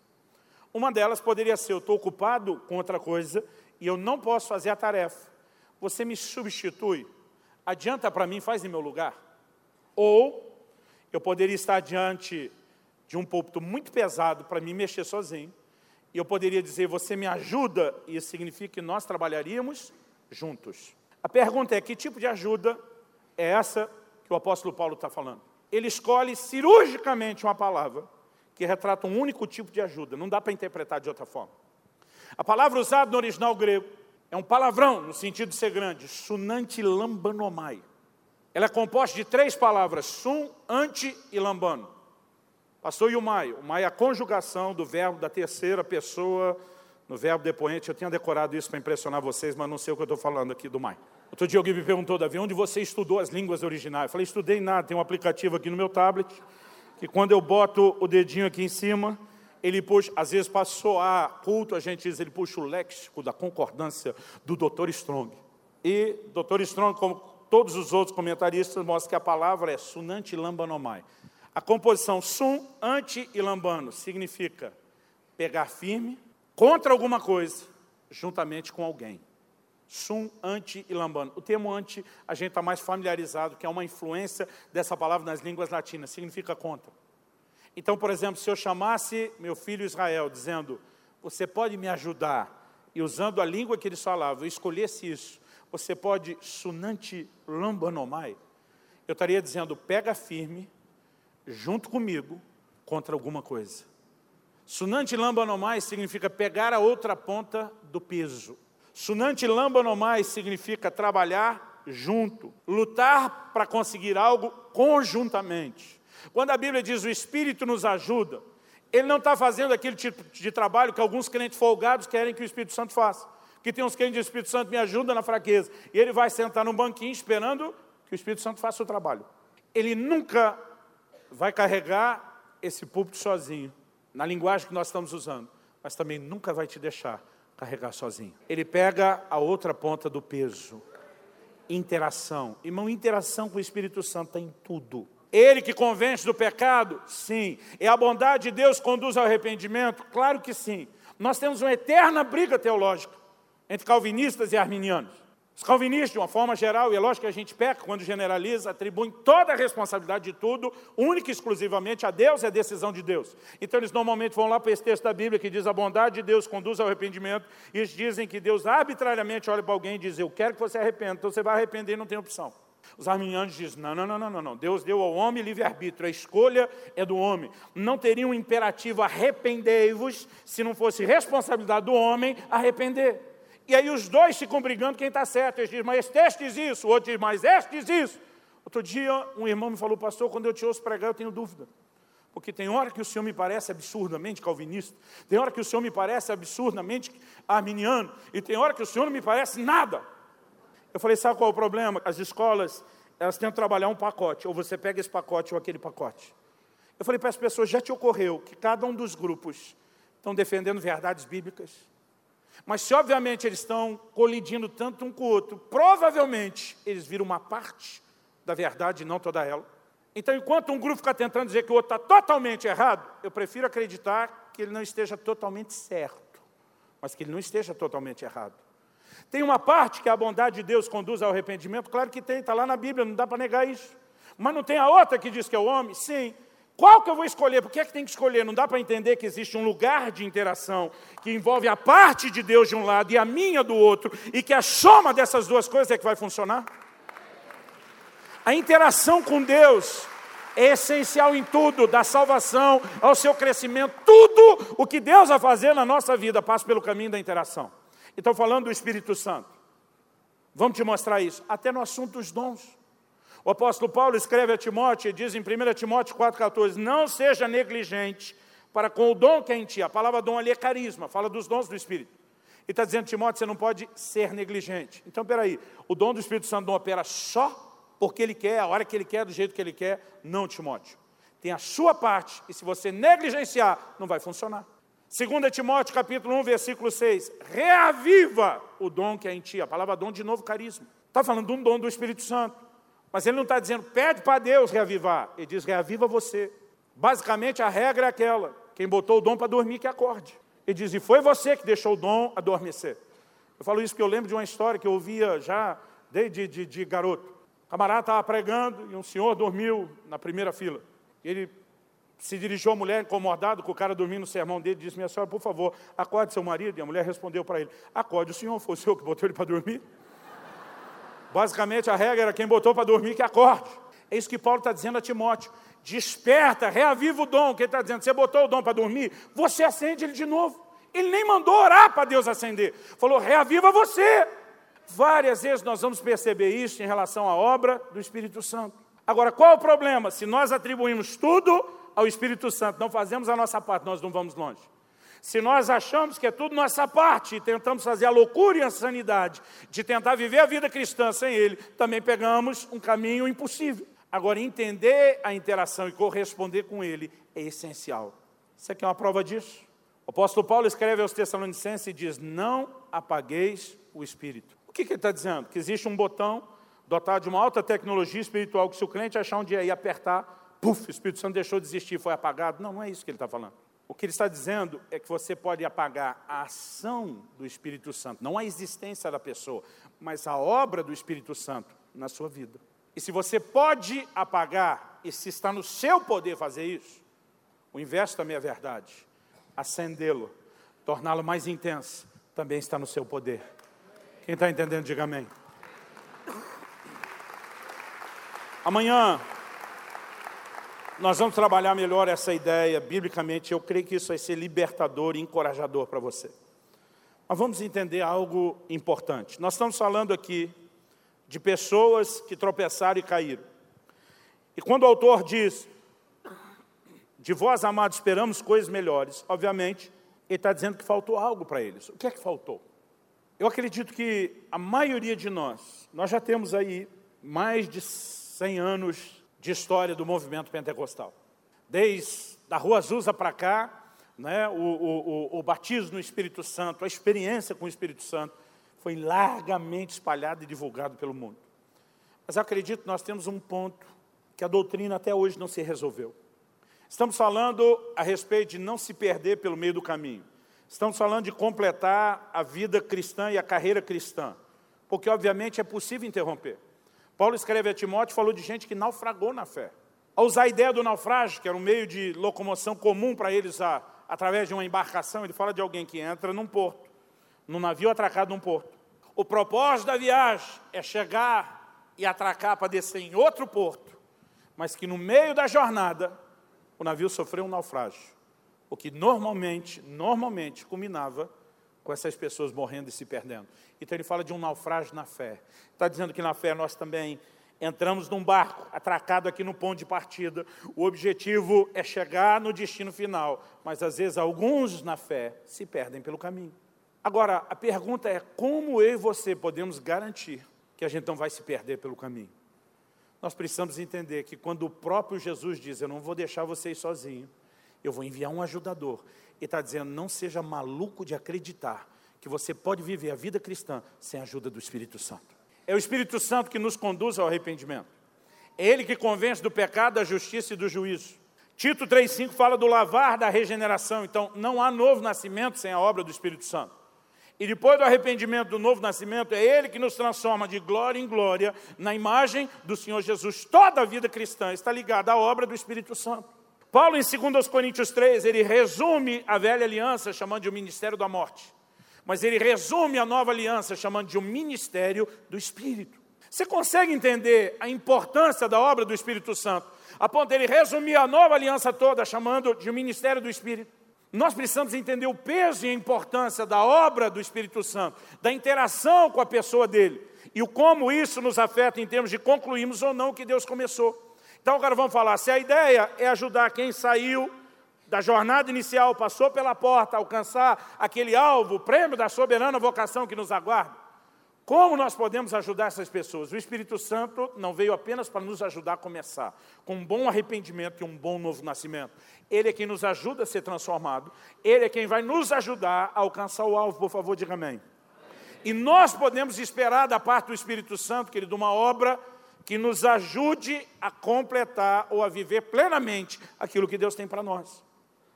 Uma delas poderia ser: Eu estou ocupado com outra coisa e eu não posso fazer a tarefa. Você me substitui, adianta para mim, faz em meu lugar. Ou eu poderia estar diante de um púlpito muito pesado para me mexer sozinho, e eu poderia dizer, você me ajuda, e isso significa que nós trabalharíamos juntos. A pergunta é, que tipo de ajuda é essa que o apóstolo Paulo está falando? Ele escolhe cirurgicamente uma palavra que retrata um único tipo de ajuda, não dá para interpretar de outra forma. A palavra usada no original grego é um palavrão, no sentido de ser grande, sunanti lambanomai. Ela é composta de três palavras, sum, ante e lambano. Pastor Yumai, o mai é a conjugação do verbo da terceira pessoa no verbo depoente. Eu tinha decorado isso para impressionar vocês, mas não sei o que eu estou falando aqui do mai. Outro dia alguém me perguntou, Davi, onde você estudou as línguas originais? Eu falei, estudei nada, tem um aplicativo aqui no meu tablet, que quando eu boto o dedinho aqui em cima, ele puxa, às vezes para soar culto, a gente diz, ele puxa o léxico da concordância do Dr. Strong. E Dr. Strong, como todos os outros comentaristas, mostra que a palavra é sunanti lambanomai. A composição sum, anti e lambano significa pegar firme contra alguma coisa, juntamente com alguém. Sum, anti e lambano. O termo anti a gente está mais familiarizado, que é uma influência dessa palavra nas línguas latinas, significa contra. Então, por exemplo, se eu chamasse meu filho Israel dizendo, você pode me ajudar, e usando a língua que eles falavam, eu escolhesse isso, você pode sunanti lambanomai, eu estaria dizendo, pega firme, junto comigo, contra alguma coisa. Sunanti lambanomai significa pegar a outra ponta do peso. Sunanti lambanomai significa trabalhar junto, lutar para conseguir algo conjuntamente. Quando a Bíblia diz o Espírito nos ajuda, ele não está fazendo aquele tipo de trabalho que alguns crentes folgados querem que o Espírito Santo faça. Que tem uns crentes que o Espírito Santo me ajuda na fraqueza. E ele vai sentar num banquinho esperando que o Espírito Santo faça o trabalho. Ele nunca vai carregar esse púlpito sozinho, na linguagem que nós estamos usando, mas também nunca vai te deixar carregar sozinho. Ele pega a outra ponta do peso. Interação. Irmão, interação com o Espírito Santo tem tudo. Ele que convence do pecado? Sim. É a bondade de Deus conduz ao arrependimento? Claro que sim. Nós temos uma eterna briga teológica entre calvinistas e arminianos. Os calvinistas, de uma forma geral, e é lógico que a gente peca quando generaliza, atribuem toda a responsabilidade de tudo, única e exclusivamente a Deus e a decisão de Deus. Então eles normalmente vão lá para esse texto da Bíblia que diz a bondade de Deus conduz ao arrependimento, e eles dizem que Deus arbitrariamente olha para alguém e diz, eu quero que você arrependa, então você vai arrepender e não tem opção. Os arminianos dizem: não, não, não, não, não, Deus deu ao homem livre-arbítrio, a escolha é do homem. Não teria um imperativo arrependei-vos se não fosse responsabilidade do homem arrepender. E aí os dois ficam brigando quem está certo. Eles dizem, mas este diz isso, o outro diz, mas este diz isso. Outro dia, um irmão me falou, pastor, quando eu te ouço pregar, eu tenho dúvida. Porque tem hora que o senhor me parece absurdamente calvinista, tem hora que o senhor me parece absurdamente arminiano, e tem hora que o senhor não me parece nada. Eu falei, sabe qual é o problema? As escolas, elas tentam trabalhar um pacote, ou você pega esse pacote ou aquele pacote. Eu falei para as pessoas, já te ocorreu que cada um dos grupos estão defendendo verdades bíblicas? Mas se obviamente eles estão colidindo tanto um com o outro, provavelmente eles viram uma parte da verdade e não toda ela. Então, enquanto um grupo fica tentando dizer que o outro está totalmente errado, eu prefiro acreditar que ele não esteja totalmente certo, mas que ele não esteja totalmente errado. Tem uma parte que a bondade de Deus conduz ao arrependimento? Claro que tem, está lá na Bíblia, não dá para negar isso. Mas não tem a outra que diz que é o homem? Sim. Qual que eu vou escolher? Por que é que tem que escolher? Não dá para entender que existe um lugar de interação que envolve a parte de Deus de um lado e a minha do outro, e que a soma dessas duas coisas é que vai funcionar? A interação com Deus é essencial em tudo, da salvação ao seu crescimento, tudo o que Deus vai fazer na nossa vida passa pelo caminho da interação. Então, falando do Espírito Santo, vamos te mostrar isso, até no assunto dos dons. O apóstolo Paulo escreve a Timóteo e diz em 1 Timóteo 4,14: Não seja negligente para com o dom que é em ti. A palavra dom ali é carisma, fala dos dons do Espírito. E está dizendo, Timóteo, você não pode ser negligente. Então, peraí, o dom do Espírito Santo não opera só porque ele quer, a hora que ele quer, do jeito que ele quer. Não, Timóteo. Tem a sua parte, e se você negligenciar, não vai funcionar. 2 Timóteo capítulo 1, versículo 6. Reaviva o dom que é em ti. A palavra dom de novo carisma. Está falando de um dom do Espírito Santo. Mas ele não está dizendo, pede para Deus reavivar. Ele diz, reaviva você. Basicamente a regra é aquela: quem botou o dom para dormir, que acorde. Ele diz, e foi você que deixou o dom adormecer. Eu falo isso porque eu lembro de uma história que eu ouvia já desde de, de garoto. O camarada estava pregando e um senhor dormiu na primeira fila. Ele se dirigiu à mulher incomodado com o cara dormindo no sermão dele, disse, minha senhora, por favor, acorde seu marido. E a mulher respondeu para ele, acorde o senhor, foi o senhor que botou ele para dormir? Basicamente a regra era quem botou para dormir que acorde. É isso que Paulo está dizendo a Timóteo. Desperta, reaviva o dom. Que ele está dizendo, você botou o dom para dormir, você acende ele de novo. Ele nem mandou orar para Deus acender. Falou, reaviva você. Várias vezes nós vamos perceber isso em relação à obra do Espírito Santo. Agora, qual é o problema? Se nós atribuímos tudo ao Espírito Santo, não fazemos a nossa parte, nós não vamos longe. Se nós achamos que é tudo nossa parte e tentamos fazer a loucura e a sanidade de tentar viver a vida cristã sem Ele, também pegamos um caminho impossível. Agora, entender a interação e corresponder com Ele é essencial. Aqui é uma prova disso. O apóstolo Paulo escreve aos Tessalonicenses e diz: Não apagueis o espírito. O que, que ele está dizendo? Que existe um botão dotado de uma alta tecnologia espiritual que, se o cliente achar um dia e apertar, puf, o Espírito Santo deixou de existir, foi apagado. Não, não é isso que ele está falando. O que ele está dizendo é que você pode apagar a ação do Espírito Santo, não a existência da pessoa, mas a obra do Espírito Santo na sua vida. E se você pode apagar, e se está no seu poder fazer isso, o inverso também é verdade. Acendê-lo, torná-lo mais intenso, também está no seu poder. Quem está entendendo, diga amém. Amanhã nós vamos trabalhar melhor essa ideia, biblicamente, eu creio que isso vai ser libertador e encorajador para você. Mas vamos entender algo importante. Nós estamos falando aqui de pessoas que tropeçaram e caíram. E quando o autor diz, de vós, amados, esperamos coisas melhores, obviamente, ele está dizendo que faltou algo para eles. O que é que faltou? Eu acredito que a maioria de nós, nós já temos aí mais de 100 anos de história do movimento pentecostal. Desde a Rua Azusa para cá, né, o, o, o, batismo no Espírito Santo, a experiência com o Espírito Santo, foi largamente espalhado e divulgado pelo mundo. Mas acredito que nós temos um ponto que a doutrina até hoje não se resolveu. Estamos falando a respeito de não se perder pelo meio do caminho. Estamos falando de completar a vida cristã e a carreira cristã, porque obviamente é possível interromper. Paulo escreve a Timóteo falou de gente que naufragou na fé. Ao usar a ideia do naufrágio, que era um meio de locomoção comum para eles a, através de uma embarcação, ele fala de alguém que entra num porto, num navio atracado num porto. O propósito da viagem é chegar e atracar para descer em outro porto, mas que no meio da jornada o navio sofreu um naufrágio, o que normalmente, normalmente culminava com essas pessoas morrendo e se perdendo. Então ele fala de um naufrágio na fé. Está dizendo que na fé nós também entramos num barco atracado aqui no ponto de partida. O objetivo é chegar no destino final, mas às vezes alguns na fé se perdem pelo caminho. Agora, a pergunta é como eu e você podemos garantir que a gente não vai se perder pelo caminho? Nós precisamos entender que quando o próprio Jesus diz, eu não vou deixar vocês sozinhos, eu vou enviar um ajudador. E está dizendo, não seja maluco de acreditar que você pode viver a vida cristã sem a ajuda do Espírito Santo. É o Espírito Santo que nos conduz ao arrependimento. É Ele que convence do pecado, da justiça e do juízo. Tito 3,5 fala do lavar da regeneração. Então, não há novo nascimento sem a obra do Espírito Santo. E depois do arrependimento do novo nascimento, é Ele que nos transforma de glória em glória na imagem do Senhor Jesus. Toda a vida cristã está ligada à obra do Espírito Santo. Paulo, em 2 Coríntios 3, ele resume a velha aliança chamando de o ministério da morte. Mas ele resume a nova aliança chamando de um ministério do Espírito. Você consegue entender a importância da obra do Espírito Santo? A ponto dele resumir a nova aliança toda chamando de um ministério do Espírito. Nós precisamos entender o peso e a importância da obra do Espírito Santo, da interação com a pessoa dele e o como isso nos afeta em termos de concluirmos ou não o que Deus começou. Então agora vamos falar, se a ideia é ajudar quem saiu da jornada inicial, passou pela porta, alcançar aquele alvo, o prêmio da soberana vocação que nos aguarda, como nós podemos ajudar essas pessoas? O Espírito Santo não veio apenas para nos ajudar a começar, com um bom arrependimento e um bom novo nascimento. Ele é quem nos ajuda a ser transformado, Ele é quem vai nos ajudar a alcançar o alvo, por favor, diga amém. E nós podemos esperar da parte do Espírito Santo, querido, uma obra que nos ajude a completar ou a viver plenamente aquilo que Deus tem para nós.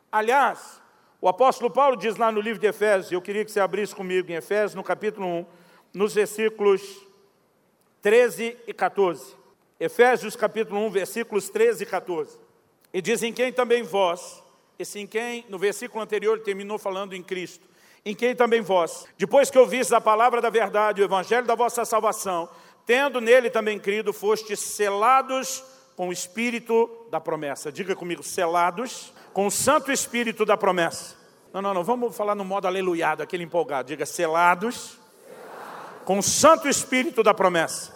Aliás, o apóstolo Paulo diz lá no livro de Efésios, eu queria que você abrisse comigo em Efésios, no capítulo 1, nos versículos 13 e 14. Efésios capítulo 1, versículos 13 e 14. E diz em quem também vós, esse em quem, no versículo anterior, terminou falando em Cristo, em quem também vós, depois que ouvistes a palavra da verdade, o evangelho da vossa salvação, tendo nele também crido, fostes selados com o Espírito da promessa. Diga comigo, selados com o Santo Espírito da promessa. Não, não, não, vamos falar no modo aleluiado, aquele empolgado. Diga, selados, com o Santo Espírito da promessa.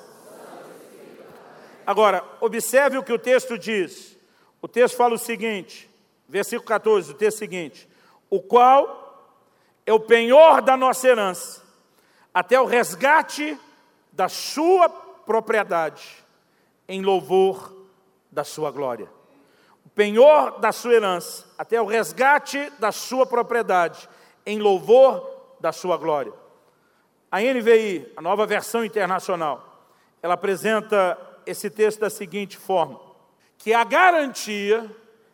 Agora, observe o que o texto diz. O texto fala o seguinte, versículo 14, o texto seguinte: O qual é o penhor da nossa herança, até o resgate da sua propriedade, em louvor da sua glória. o penhor da sua herança, até o resgate da sua propriedade, em louvor da sua glória. A NVI, a nova versão internacional, ela apresenta esse texto da seguinte forma: que a garantia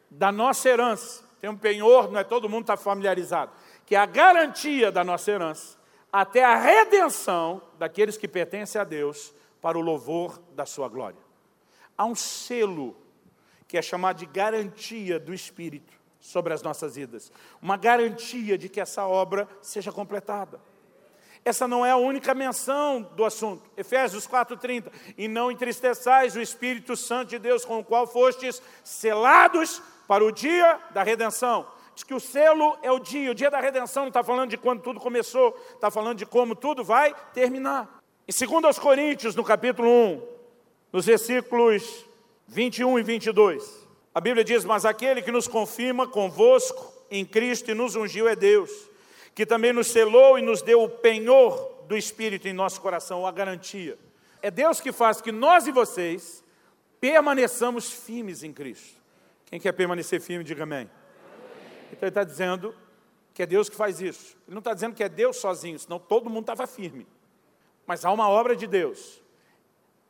da nossa herança, tem um penhor, não é todo mundo está familiarizado, que a garantia da nossa herança, até a redenção daqueles que pertencem a Deus, para o louvor da sua glória. Há um selo que é chamado de garantia do Espírito sobre as nossas vidas, uma garantia de que essa obra seja completada. Essa não é a única menção do assunto. Efésios 4:30. E não entristeçais o Espírito Santo de Deus com o qual fostes selados para o dia da redenção. Diz que o selo é o dia, o dia da redenção não está falando de quando tudo começou, está falando de como tudo vai terminar. Em 2 Coríntios, no capítulo 1, nos versículos 21 e 22, a Bíblia diz: Mas aquele que nos confirma convosco em Cristo e nos ungiu é Deus que também nos selou e nos deu o penhor do Espírito em nosso coração, a garantia. É Deus que faz que nós e vocês permaneçamos firmes em Cristo. Quem quer permanecer firme, diga amém. Então ele está dizendo que é Deus que faz isso. Ele não está dizendo que é Deus sozinho, senão todo mundo estava firme. Mas há uma obra de Deus.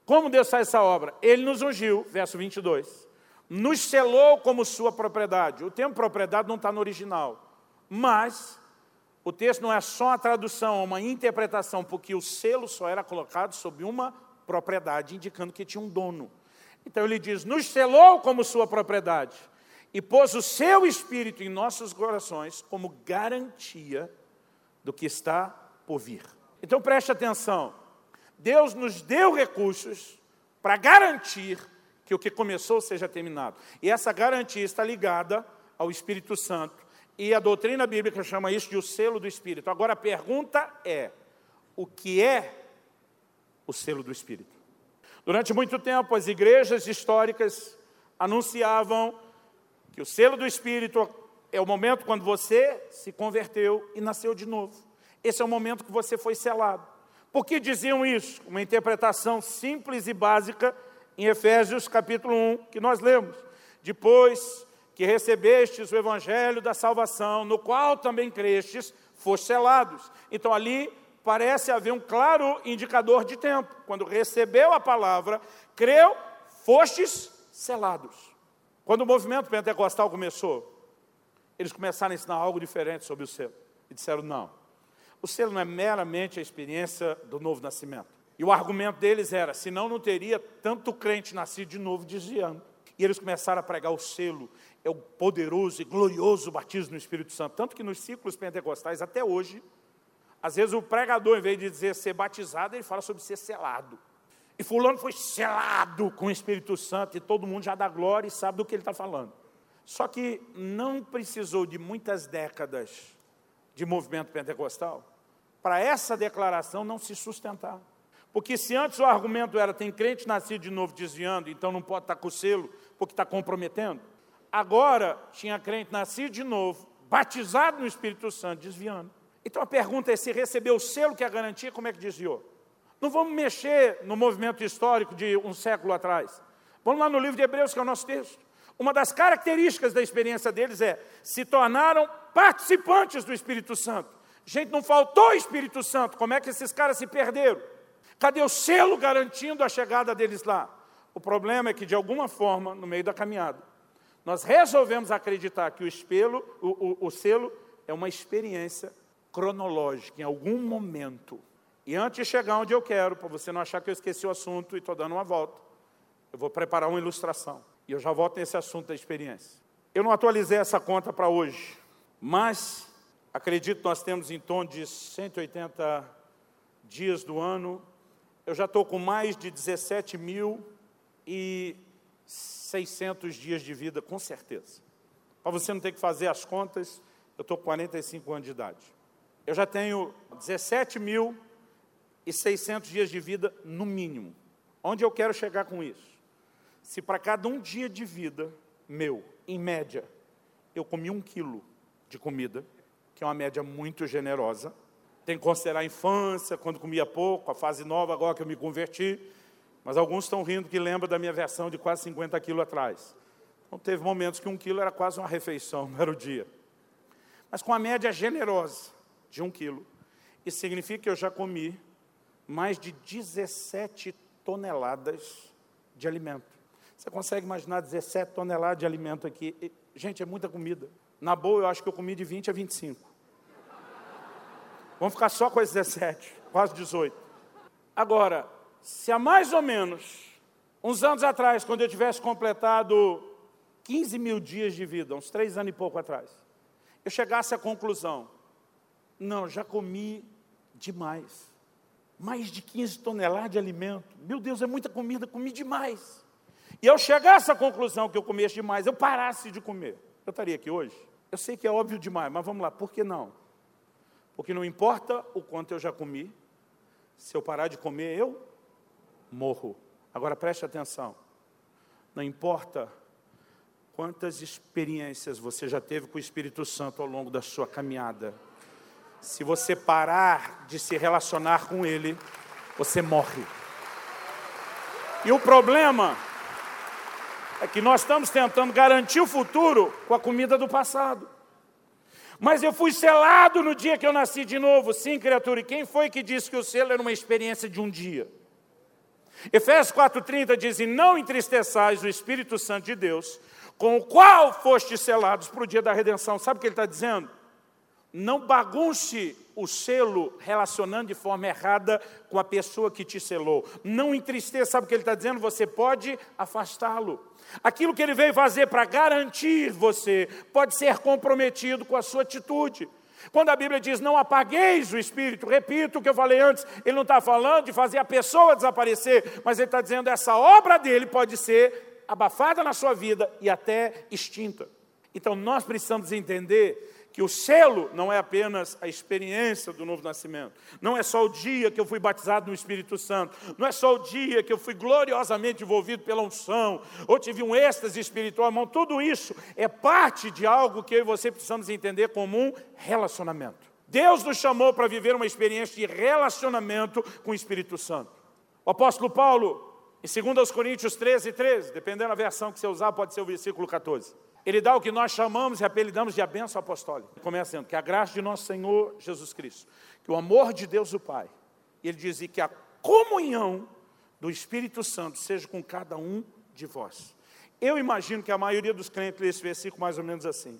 Como Deus faz essa obra? Ele nos ungiu, verso 22, nos selou como sua propriedade. O termo propriedade não está no original, mas o texto não é só a tradução, é uma interpretação, porque o selo só era colocado sob uma propriedade, indicando que tinha um dono. Então ele diz: nos selou como sua propriedade e pôs o seu espírito em nossos corações como garantia do que está por vir. Então preste atenção. Deus nos deu recursos para garantir que o que começou seja terminado. E essa garantia está ligada ao Espírito Santo e a doutrina bíblica chama isso de o selo do Espírito. Agora a pergunta é: o que é o selo do Espírito? Durante muito tempo, as igrejas históricas anunciavam que o selo do Espírito é o momento quando você se converteu e nasceu de novo. Esse é o momento que você foi selado. Por que diziam isso? Uma interpretação simples e básica em Efésios capítulo 1, que nós lemos. Depois que recebestes o evangelho da salvação, no qual também crestes, foste selados. Então ali parece haver um claro indicador de tempo. Quando recebeu a palavra, creu, fostes selados. Quando o movimento pentecostal começou, eles começaram a ensinar algo diferente sobre o selo. E disseram: não, o selo não é meramente a experiência do novo nascimento. E o argumento deles era: senão não teria tanto crente nascido de novo desviando. E eles começaram a pregar o selo é o poderoso e glorioso batismo no Espírito Santo. Tanto que nos ciclos pentecostais, até hoje, às vezes o pregador, em vez de dizer ser batizado, ele fala sobre ser selado. E fulano foi selado com o Espírito Santo, e todo mundo já dá glória e sabe do que ele está falando. Só que não precisou de muitas décadas de movimento pentecostal para essa declaração não se sustentar. Porque se antes o argumento era tem crente nascido de novo desviando, então não pode estar com o selo, porque está comprometendo. Agora tinha crente nascido de novo, batizado no Espírito Santo, desviando. Então a pergunta é: se recebeu o selo que é a garantia, como é que desviou? Não vamos mexer no movimento histórico de um século atrás. Vamos lá no livro de Hebreus, que é o nosso texto. Uma das características da experiência deles é se tornaram participantes do Espírito Santo. Gente, não faltou Espírito Santo. Como é que esses caras se perderam? Cadê o selo garantindo a chegada deles lá? O problema é que, de alguma forma, no meio da caminhada, nós resolvemos acreditar que o o, o, o selo, é uma experiência cronológica, em algum momento. E antes de chegar onde eu quero, para você não achar que eu esqueci o assunto e estou dando uma volta, eu vou preparar uma ilustração. E eu já volto nesse assunto da experiência. Eu não atualizei essa conta para hoje, mas acredito que nós temos em torno de 180 dias do ano. Eu já estou com mais de 17 mil e 600 dias de vida, com certeza. Para você não ter que fazer as contas, eu estou com 45 anos de idade. Eu já tenho 17 mil e 600 dias de vida, no mínimo. Onde eu quero chegar com isso? Se para cada um dia de vida meu, em média, eu comi um quilo de comida, que é uma média muito generosa, tem que considerar a infância, quando comia pouco, a fase nova, agora que eu me converti, mas alguns estão rindo que lembram da minha versão de quase 50 quilos atrás. Então, teve momentos que um quilo era quase uma refeição, [laughs] não era o dia. Mas com a média generosa de um quilo, isso significa que eu já comi mais de 17 toneladas de alimento. Você consegue imaginar 17 toneladas de alimento aqui? Gente, é muita comida. Na boa, eu acho que eu comi de 20 a 25. Vamos ficar só com as 17, quase 18. Agora, se há mais ou menos uns anos atrás, quando eu tivesse completado 15 mil dias de vida, uns três anos e pouco atrás, eu chegasse à conclusão, não, já comi demais. Mais de 15 toneladas de alimento. Meu Deus, é muita comida, comi demais. E eu chegasse à conclusão que eu comesse demais, eu parasse de comer. Eu estaria aqui hoje? Eu sei que é óbvio demais, mas vamos lá, por que não? Porque não importa o quanto eu já comi, se eu parar de comer, eu morro. Agora preste atenção. Não importa quantas experiências você já teve com o Espírito Santo ao longo da sua caminhada. Se você parar de se relacionar com Ele, você morre. E o problema é que nós estamos tentando garantir o futuro com a comida do passado. Mas eu fui selado no dia que eu nasci de novo. Sim, criatura. E quem foi que disse que o selo era uma experiência de um dia? Efésios 4,30 diz: E não entristeçais o Espírito Santo de Deus, com o qual fostes selados para o dia da redenção. Sabe o que ele está dizendo? Não bagunce o selo relacionando de forma errada com a pessoa que te selou. Não entristeça, sabe o que ele está dizendo? Você pode afastá-lo. Aquilo que ele veio fazer para garantir você pode ser comprometido com a sua atitude. Quando a Bíblia diz não apagueis o espírito, repito o que eu falei antes, ele não está falando de fazer a pessoa desaparecer, mas ele está dizendo essa obra dele pode ser abafada na sua vida e até extinta. Então nós precisamos entender que o selo não é apenas a experiência do novo nascimento, não é só o dia que eu fui batizado no Espírito Santo, não é só o dia que eu fui gloriosamente envolvido pela unção, ou tive um êxtase espiritual, irmão, tudo isso é parte de algo que eu e você precisamos entender como um relacionamento. Deus nos chamou para viver uma experiência de relacionamento com o Espírito Santo. O apóstolo Paulo, em 2 Coríntios 13, 13, dependendo da versão que você usar, pode ser o versículo 14 ele dá o que nós chamamos e apelidamos de a bênção apostólica. Começa dizendo que a graça de nosso Senhor Jesus Cristo, que o amor de Deus o Pai, e ele diz que a comunhão do Espírito Santo seja com cada um de vós. Eu imagino que a maioria dos crentes lê esse versículo mais ou menos assim.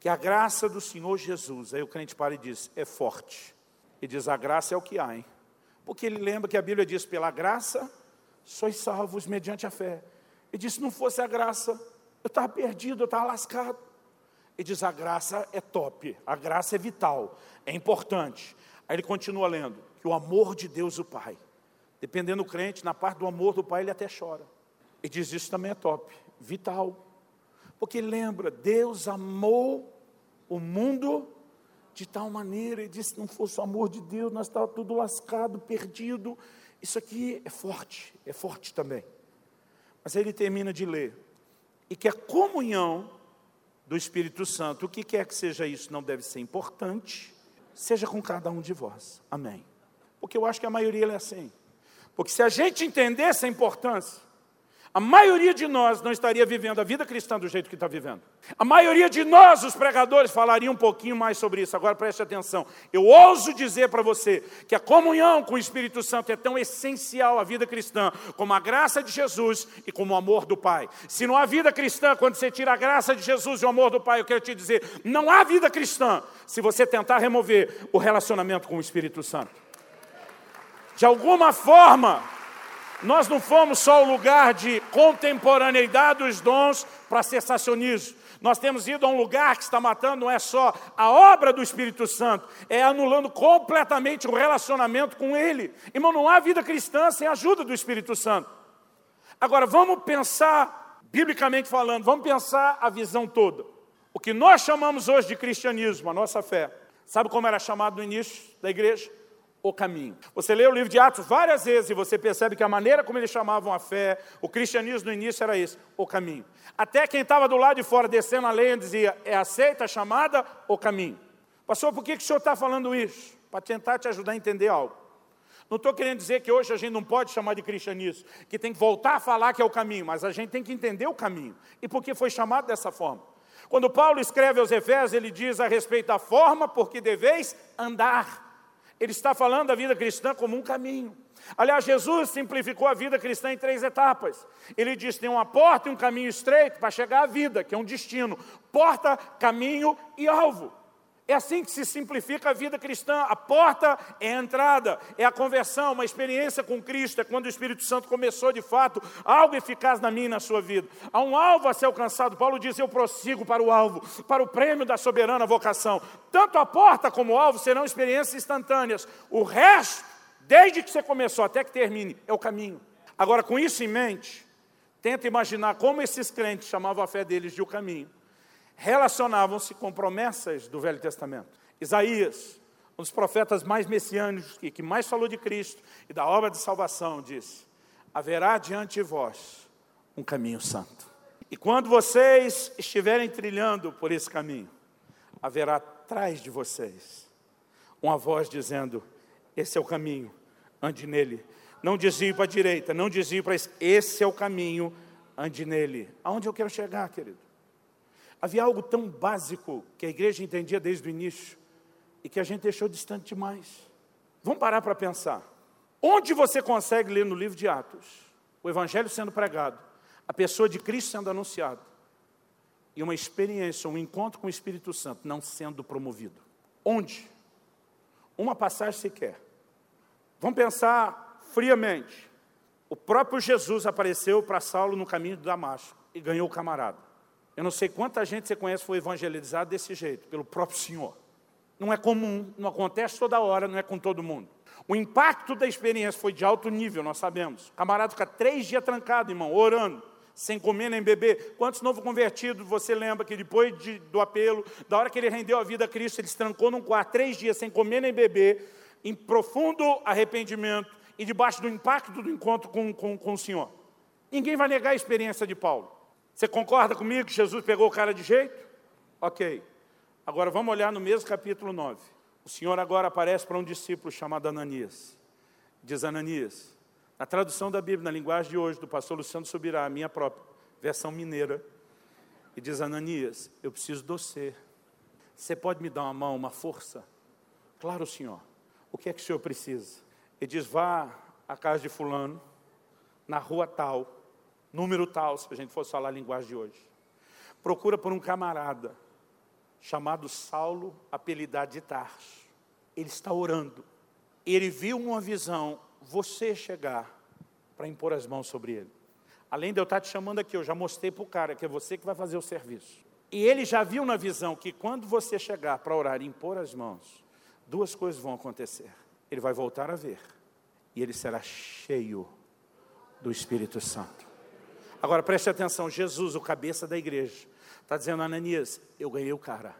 Que a graça do Senhor Jesus, aí o crente para e diz, é forte. E diz, a graça é o que há, hein? Porque ele lembra que a Bíblia diz, pela graça sois salvos mediante a fé. Ele disse, se não fosse a graça, eu estava perdido, eu estava lascado. E diz: a graça é top, a graça é vital, é importante. Aí ele continua lendo: que o amor de Deus, o Pai, dependendo do crente, na parte do amor do Pai, ele até chora. E diz: isso também é top, vital. Porque lembra, Deus amou o mundo de tal maneira, e disse: não fosse o amor de Deus, nós estávamos tudo lascado, perdido. Isso aqui é forte, é forte também. Mas aí ele termina de ler e que a comunhão do Espírito Santo, o que quer que seja isso, não deve ser importante, seja com cada um de vós. Amém. Porque eu acho que a maioria é assim. Porque se a gente entendesse a importância, a maioria de nós não estaria vivendo a vida cristã do jeito que está vivendo. A maioria de nós, os pregadores, falaria um pouquinho mais sobre isso. Agora preste atenção. Eu ouso dizer para você que a comunhão com o Espírito Santo é tão essencial à vida cristã como a graça de Jesus e como o amor do Pai. Se não há vida cristã, quando você tira a graça de Jesus e o amor do Pai, eu quero te dizer, não há vida cristã se você tentar remover o relacionamento com o Espírito Santo. De alguma forma, nós não fomos só o lugar de contemporaneidade dos dons para sensacionismo. Nós temos ido a um lugar que está matando não é só a obra do Espírito Santo, é anulando completamente o relacionamento com Ele. Irmão, não há vida cristã sem a ajuda do Espírito Santo. Agora, vamos pensar, biblicamente falando, vamos pensar a visão toda. O que nós chamamos hoje de cristianismo, a nossa fé, sabe como era chamado no início da igreja? O caminho. Você lê o livro de Atos várias vezes e você percebe que a maneira como eles chamavam a fé, o cristianismo no início era isso, o caminho. Até quem estava do lado de fora descendo a lei dizia, é aceita a chamada, o caminho. Pastor, por que, que o senhor está falando isso? Para tentar te ajudar a entender algo. Não estou querendo dizer que hoje a gente não pode chamar de cristianismo, que tem que voltar a falar que é o caminho, mas a gente tem que entender o caminho e por que foi chamado dessa forma. Quando Paulo escreve aos Efésios, ele diz a respeito da forma por que deveis andar. Ele está falando da vida cristã como um caminho. Aliás, Jesus simplificou a vida cristã em três etapas. Ele diz: tem uma porta e um caminho estreito para chegar à vida, que é um destino. Porta, caminho e alvo. É assim que se simplifica a vida cristã. A porta é a entrada, é a conversão, uma experiência com Cristo, é quando o Espírito Santo começou de fato algo eficaz na minha e na sua vida. Há um alvo a ser alcançado. Paulo diz: Eu prossigo para o alvo, para o prêmio da soberana vocação. Tanto a porta como o alvo serão experiências instantâneas. O resto, desde que você começou até que termine, é o caminho. Agora, com isso em mente, tenta imaginar como esses crentes chamavam a fé deles de o caminho relacionavam-se com promessas do Velho Testamento. Isaías, um dos profetas mais messiânicos e que mais falou de Cristo e da obra de salvação, disse: Haverá diante de vós um caminho santo. E quando vocês estiverem trilhando por esse caminho, haverá atrás de vocês uma voz dizendo: Esse é o caminho, ande nele. Não desvie para a direita, não desvie para a esquerda. Esse é o caminho, ande nele. Aonde eu quero chegar, querido? Havia algo tão básico que a igreja entendia desde o início e que a gente deixou distante demais. Vamos parar para pensar. Onde você consegue ler no livro de Atos o Evangelho sendo pregado, a pessoa de Cristo sendo anunciada e uma experiência, um encontro com o Espírito Santo não sendo promovido? Onde? Uma passagem sequer. Vamos pensar friamente. O próprio Jesus apareceu para Saulo no caminho de Damasco e ganhou o camarada. Eu não sei quanta gente você conhece foi evangelizado desse jeito, pelo próprio Senhor. Não é comum, não acontece toda hora, não é com todo mundo. O impacto da experiência foi de alto nível, nós sabemos. O camarada fica três dias trancado, irmão, orando, sem comer nem beber. Quantos novos convertidos você lembra que depois de, do apelo, da hora que ele rendeu a vida a Cristo, ele se trancou num quarto, três dias sem comer nem beber, em profundo arrependimento e debaixo do impacto do encontro com, com, com o Senhor? Ninguém vai negar a experiência de Paulo. Você concorda comigo que Jesus pegou o cara de jeito? Ok. Agora vamos olhar no mesmo capítulo 9. O Senhor agora aparece para um discípulo chamado Ananias. Diz Ananias, na tradução da Bíblia, na linguagem de hoje, do pastor Luciano Subirá, a minha própria versão mineira, e diz Ananias, eu preciso de você. Você pode me dar uma mão, uma força? Claro, Senhor. O que é que o Senhor precisa? Ele diz, vá à casa de fulano, na rua tal, número tal, se a gente fosse falar a linguagem de hoje. Procura por um camarada chamado Saulo, apelidado de Tarso. Ele está orando. Ele viu uma visão, você chegar para impor as mãos sobre ele. Além de eu estar te chamando aqui, eu já mostrei para o cara que é você que vai fazer o serviço. E ele já viu na visão que quando você chegar para orar e impor as mãos, duas coisas vão acontecer. Ele vai voltar a ver e ele será cheio do Espírito Santo. Agora preste atenção: Jesus, o cabeça da igreja, está dizendo a Ananias: Eu ganhei o cara,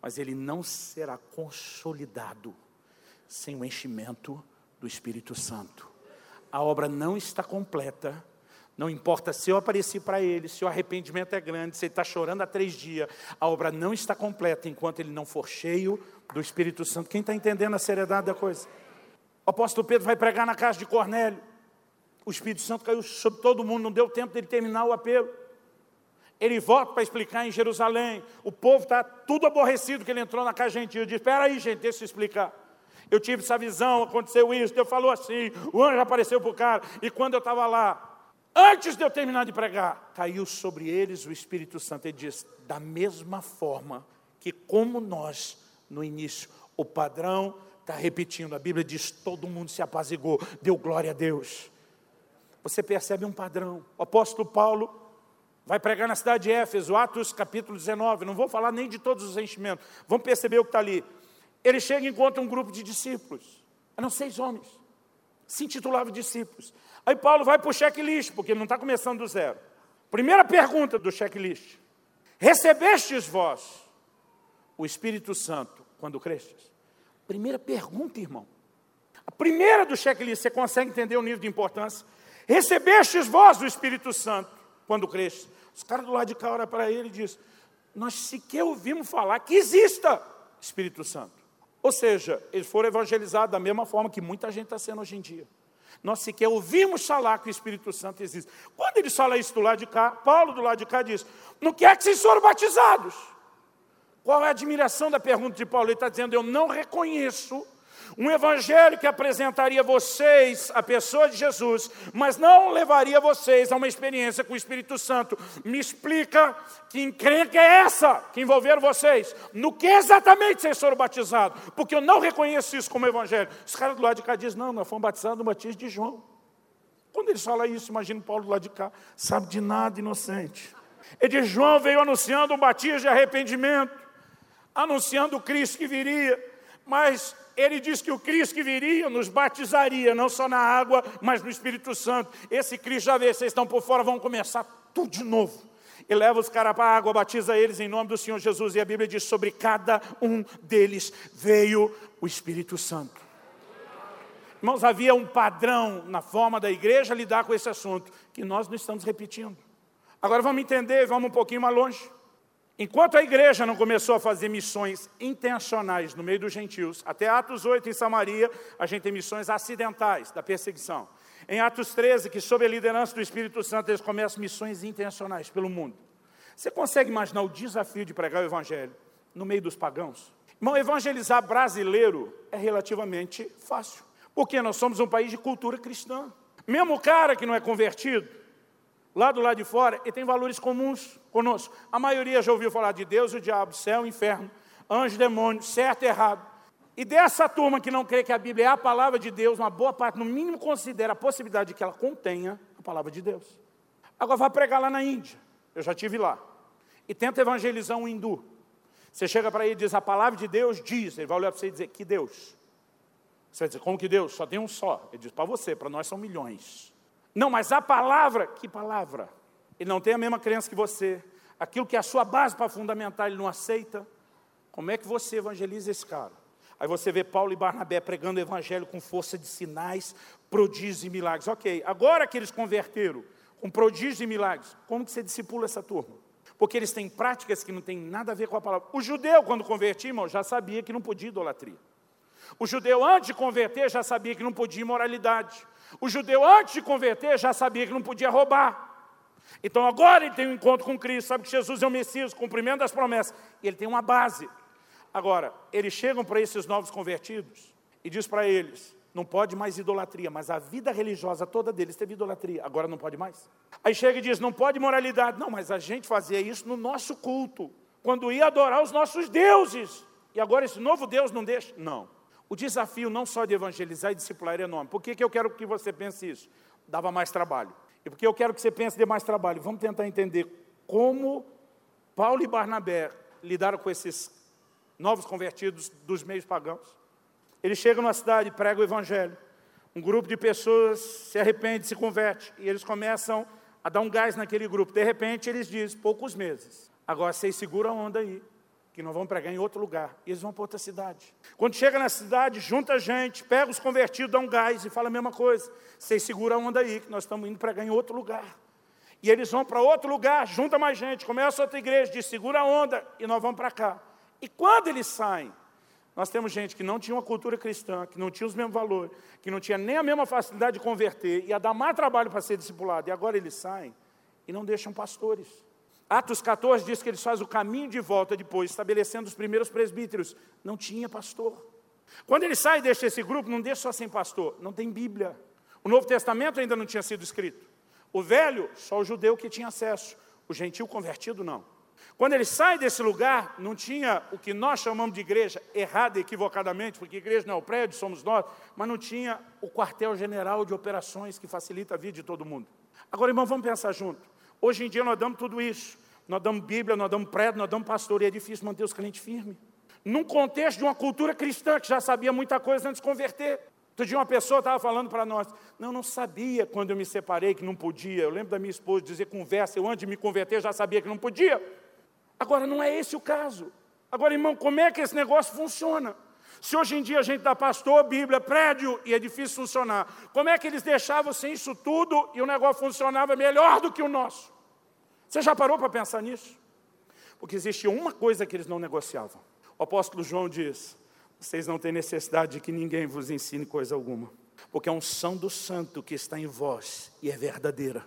mas ele não será consolidado sem o enchimento do Espírito Santo. A obra não está completa. Não importa se eu apareci para ele, se o arrependimento é grande, se ele está chorando há três dias, a obra não está completa enquanto ele não for cheio do Espírito Santo. Quem está entendendo a seriedade da coisa? O apóstolo Pedro vai pregar na casa de Cornélio o Espírito Santo caiu sobre todo mundo, não deu tempo dele terminar o apelo. Ele volta para explicar em Jerusalém. O povo está tudo aborrecido que ele entrou na casa gentil. Diz: Espera aí, gente, deixa eu explicar. Eu tive essa visão, aconteceu isso, Deus falou assim, o anjo apareceu para o cara, e quando eu estava lá, antes de eu terminar de pregar, caiu sobre eles o Espírito Santo. Ele diz: da mesma forma que como nós, no início, o padrão está repetindo, a Bíblia diz: todo mundo se apazigou, deu glória a Deus você percebe um padrão. O apóstolo Paulo vai pregar na cidade de Éfeso, Atos capítulo 19. Não vou falar nem de todos os enchimentos. Vamos perceber o que está ali. Ele chega e encontra um grupo de discípulos. Eram seis homens. Se intitulavam discípulos. Aí Paulo vai para o checklist, porque ele não está começando do zero. Primeira pergunta do checklist: Recebestes vós o Espírito Santo quando crestes? Primeira pergunta, irmão. A primeira do checklist, você consegue entender o nível de importância? Recebestes vós o Espírito Santo quando cresce. Os caras do lado de cá olham para ele e dizem: Nós sequer ouvimos falar que exista Espírito Santo. Ou seja, eles foram evangelizados da mesma forma que muita gente está sendo hoje em dia. Nós sequer ouvimos falar que o Espírito Santo existe. Quando eles falam isso do lado de cá, Paulo do lado de cá diz: Não quer que vocês foram batizados. Qual é a admiração da pergunta de Paulo? Ele está dizendo: Eu não reconheço um evangelho que apresentaria vocês à pessoa de Jesus, mas não levaria vocês a uma experiência com o Espírito Santo. Me explica que encrenca é essa que envolveram vocês. No que exatamente vocês foram batizados? Porque eu não reconheço isso como evangelho. Os caras do lado de cá dizem, não, nós fomos batizados no batismo de João. Quando eles falam isso, imagina Paulo do lado de cá, sabe de nada, inocente. Ele diz, João veio anunciando um batismo de arrependimento, anunciando o Cristo que viria, mas ele diz que o Cristo que viria nos batizaria, não só na água, mas no Espírito Santo. Esse Cristo já vê, vocês estão por fora, vão começar tudo de novo. E leva os caras para a água, batiza eles em nome do Senhor Jesus. E a Bíblia diz: sobre cada um deles veio o Espírito Santo. Irmãos, havia um padrão na forma da igreja lidar com esse assunto, que nós não estamos repetindo. Agora vamos entender, vamos um pouquinho mais longe. Enquanto a igreja não começou a fazer missões intencionais no meio dos gentios, até Atos 8 em Samaria, a gente tem missões acidentais da perseguição. Em Atos 13, que sob a liderança do Espírito Santo, eles começam missões intencionais pelo mundo. Você consegue imaginar o desafio de pregar o evangelho no meio dos pagãos? Irmão, evangelizar brasileiro é relativamente fácil, porque nós somos um país de cultura cristã. Mesmo o cara que não é convertido, lá do lado de fora, ele tem valores comuns conosco. A maioria já ouviu falar de Deus, o diabo, céu, inferno, anjo, demônio, certo e errado. E dessa turma que não crê que a Bíblia é a palavra de Deus, uma boa parte, no mínimo, considera a possibilidade de que ela contenha a palavra de Deus. Agora vai pregar lá na Índia, eu já tive lá, e tenta evangelizar um hindu. Você chega para ele e diz, a palavra de Deus diz, ele vai olhar para você e dizer, que Deus? Você vai dizer, como que Deus? Só tem um só. Ele diz, para você, para nós são milhões. Não, mas a palavra, que palavra? Ele não tem a mesma crença que você. Aquilo que é a sua base para fundamentar, ele não aceita. Como é que você evangeliza esse cara? Aí você vê Paulo e Barnabé pregando o evangelho com força de sinais, prodígios e milagres. Ok, agora que eles converteram com prodígios e milagres, como que você discipula essa turma? Porque eles têm práticas que não têm nada a ver com a palavra. O judeu, quando convertia, irmão, já sabia que não podia idolatria. O judeu, antes de converter, já sabia que não podia imoralidade. O judeu, antes de converter, já sabia que não podia roubar. Então agora ele tem um encontro com Cristo, sabe que Jesus é o Messias, cumprimento das promessas. Ele tem uma base. Agora, eles chegam para esses novos convertidos e diz para eles: não pode mais idolatria, mas a vida religiosa toda deles teve idolatria, agora não pode mais. Aí chega e diz: não pode moralidade. Não, mas a gente fazia isso no nosso culto, quando ia adorar os nossos deuses. E agora esse novo Deus não deixa? Não. O desafio não só de evangelizar e discipular é enorme. Por que, que eu quero que você pense isso? Dava mais trabalho. Porque eu quero que você pense de mais trabalho. Vamos tentar entender como Paulo e Barnabé lidaram com esses novos convertidos dos meios pagãos. Eles chegam na cidade, pregam o evangelho. Um grupo de pessoas se arrepende, se converte. E eles começam a dar um gás naquele grupo. De repente, eles dizem, poucos meses. Agora, vocês seguram a onda aí que nós vamos pregar em outro lugar. E eles vão para outra cidade. Quando chega na cidade, junta a gente, pega os convertidos, dá um gás e fala a mesma coisa. Vocês seguram a onda aí, que nós estamos indo pregar em outro lugar. E eles vão para outro lugar, junta mais gente, começa outra igreja, diz segura a onda e nós vamos para cá. E quando eles saem, nós temos gente que não tinha uma cultura cristã, que não tinha os mesmos valores, que não tinha nem a mesma facilidade de converter, ia dar mais trabalho para ser discipulado. E agora eles saem e não deixam pastores. Atos 14 diz que eles fazem o caminho de volta depois, estabelecendo os primeiros presbíteros. Não tinha pastor. Quando ele sai e deixa esse grupo, não deixa só sem pastor, não tem Bíblia. O Novo Testamento ainda não tinha sido escrito. O velho, só o judeu que tinha acesso. O gentil convertido, não. Quando ele sai desse lugar, não tinha o que nós chamamos de igreja, errada equivocadamente, porque igreja não é o prédio, somos nós, mas não tinha o quartel-general de operações que facilita a vida de todo mundo. Agora, irmão, vamos pensar junto. Hoje em dia nós damos tudo isso. Nós damos Bíblia, nós damos prédio, nós damos pastor, e é difícil manter os crentes firmes. Num contexto de uma cultura cristã que já sabia muita coisa antes de converter. Outro dia uma pessoa estava falando para nós, não, não sabia quando eu me separei que não podia. Eu lembro da minha esposa dizer conversa, eu antes de me converter já sabia que não podia. Agora não é esse o caso. Agora, irmão, como é que esse negócio funciona? Se hoje em dia a gente dá pastor, Bíblia, prédio e é difícil funcionar, como é que eles deixavam sem isso tudo e o negócio funcionava melhor do que o nosso? Você já parou para pensar nisso? Porque existia uma coisa que eles não negociavam. O apóstolo João diz: vocês não têm necessidade de que ninguém vos ensine coisa alguma, porque a unção do santo que está em vós e é verdadeira,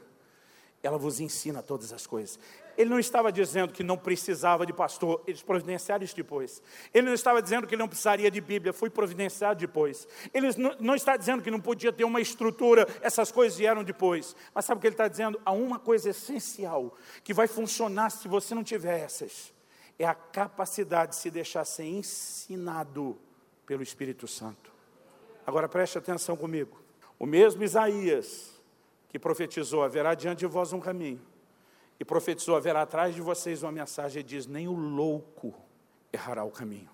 ela vos ensina todas as coisas. Ele não estava dizendo que não precisava de pastor, eles providenciaram isso depois. Ele não estava dizendo que não precisaria de Bíblia, foi providenciado depois. Ele não, não está dizendo que não podia ter uma estrutura, essas coisas vieram depois. Mas sabe o que ele está dizendo? Há uma coisa essencial que vai funcionar se você não tiver essas: é a capacidade de se deixar ser ensinado pelo Espírito Santo. Agora preste atenção comigo. O mesmo Isaías que profetizou: haverá diante de vós um caminho e profetizou: haverá atrás de vocês uma mensagem e diz: nem o louco errará o caminho.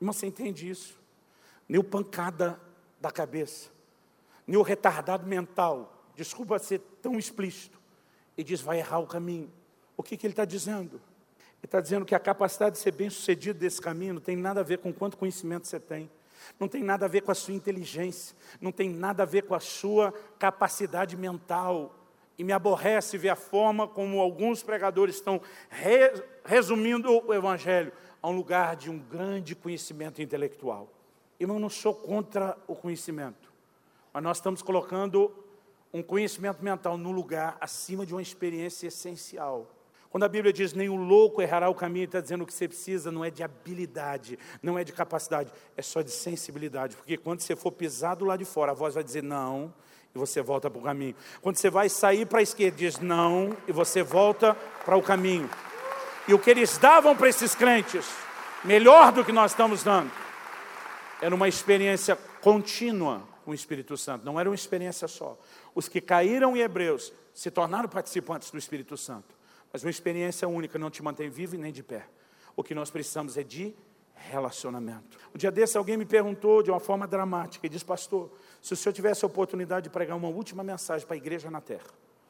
Irmão, você entende isso? Nem o pancada da cabeça, nem o retardado mental, desculpa ser tão explícito, e diz: vai errar o caminho. O que, que ele está dizendo? Ele está dizendo que a capacidade de ser bem sucedido desse caminho não tem nada a ver com quanto conhecimento você tem, não tem nada a ver com a sua inteligência, não tem nada a ver com a sua capacidade mental, e me aborrece ver a forma como alguns pregadores estão re, resumindo o Evangelho a um lugar de um grande conhecimento intelectual. Irmão, não sou contra o conhecimento, mas nós estamos colocando um conhecimento mental no lugar acima de uma experiência essencial. Quando a Bíblia diz nem o louco errará o caminho, está dizendo que você precisa não é de habilidade, não é de capacidade, é só de sensibilidade. Porque quando você for pisado lá de fora, a voz vai dizer não, e você volta para o caminho. Quando você vai sair para a esquerda, diz não, e você volta para o caminho. E o que eles davam para esses crentes, melhor do que nós estamos dando, era uma experiência contínua com o Espírito Santo, não era uma experiência só. Os que caíram em Hebreus se tornaram participantes do Espírito Santo, mas uma experiência única não te mantém vivo e nem de pé. O que nós precisamos é de relacionamento. Um dia desse alguém me perguntou de uma forma dramática e disse, pastor, se o senhor tivesse a oportunidade de pregar uma última mensagem para a igreja na terra,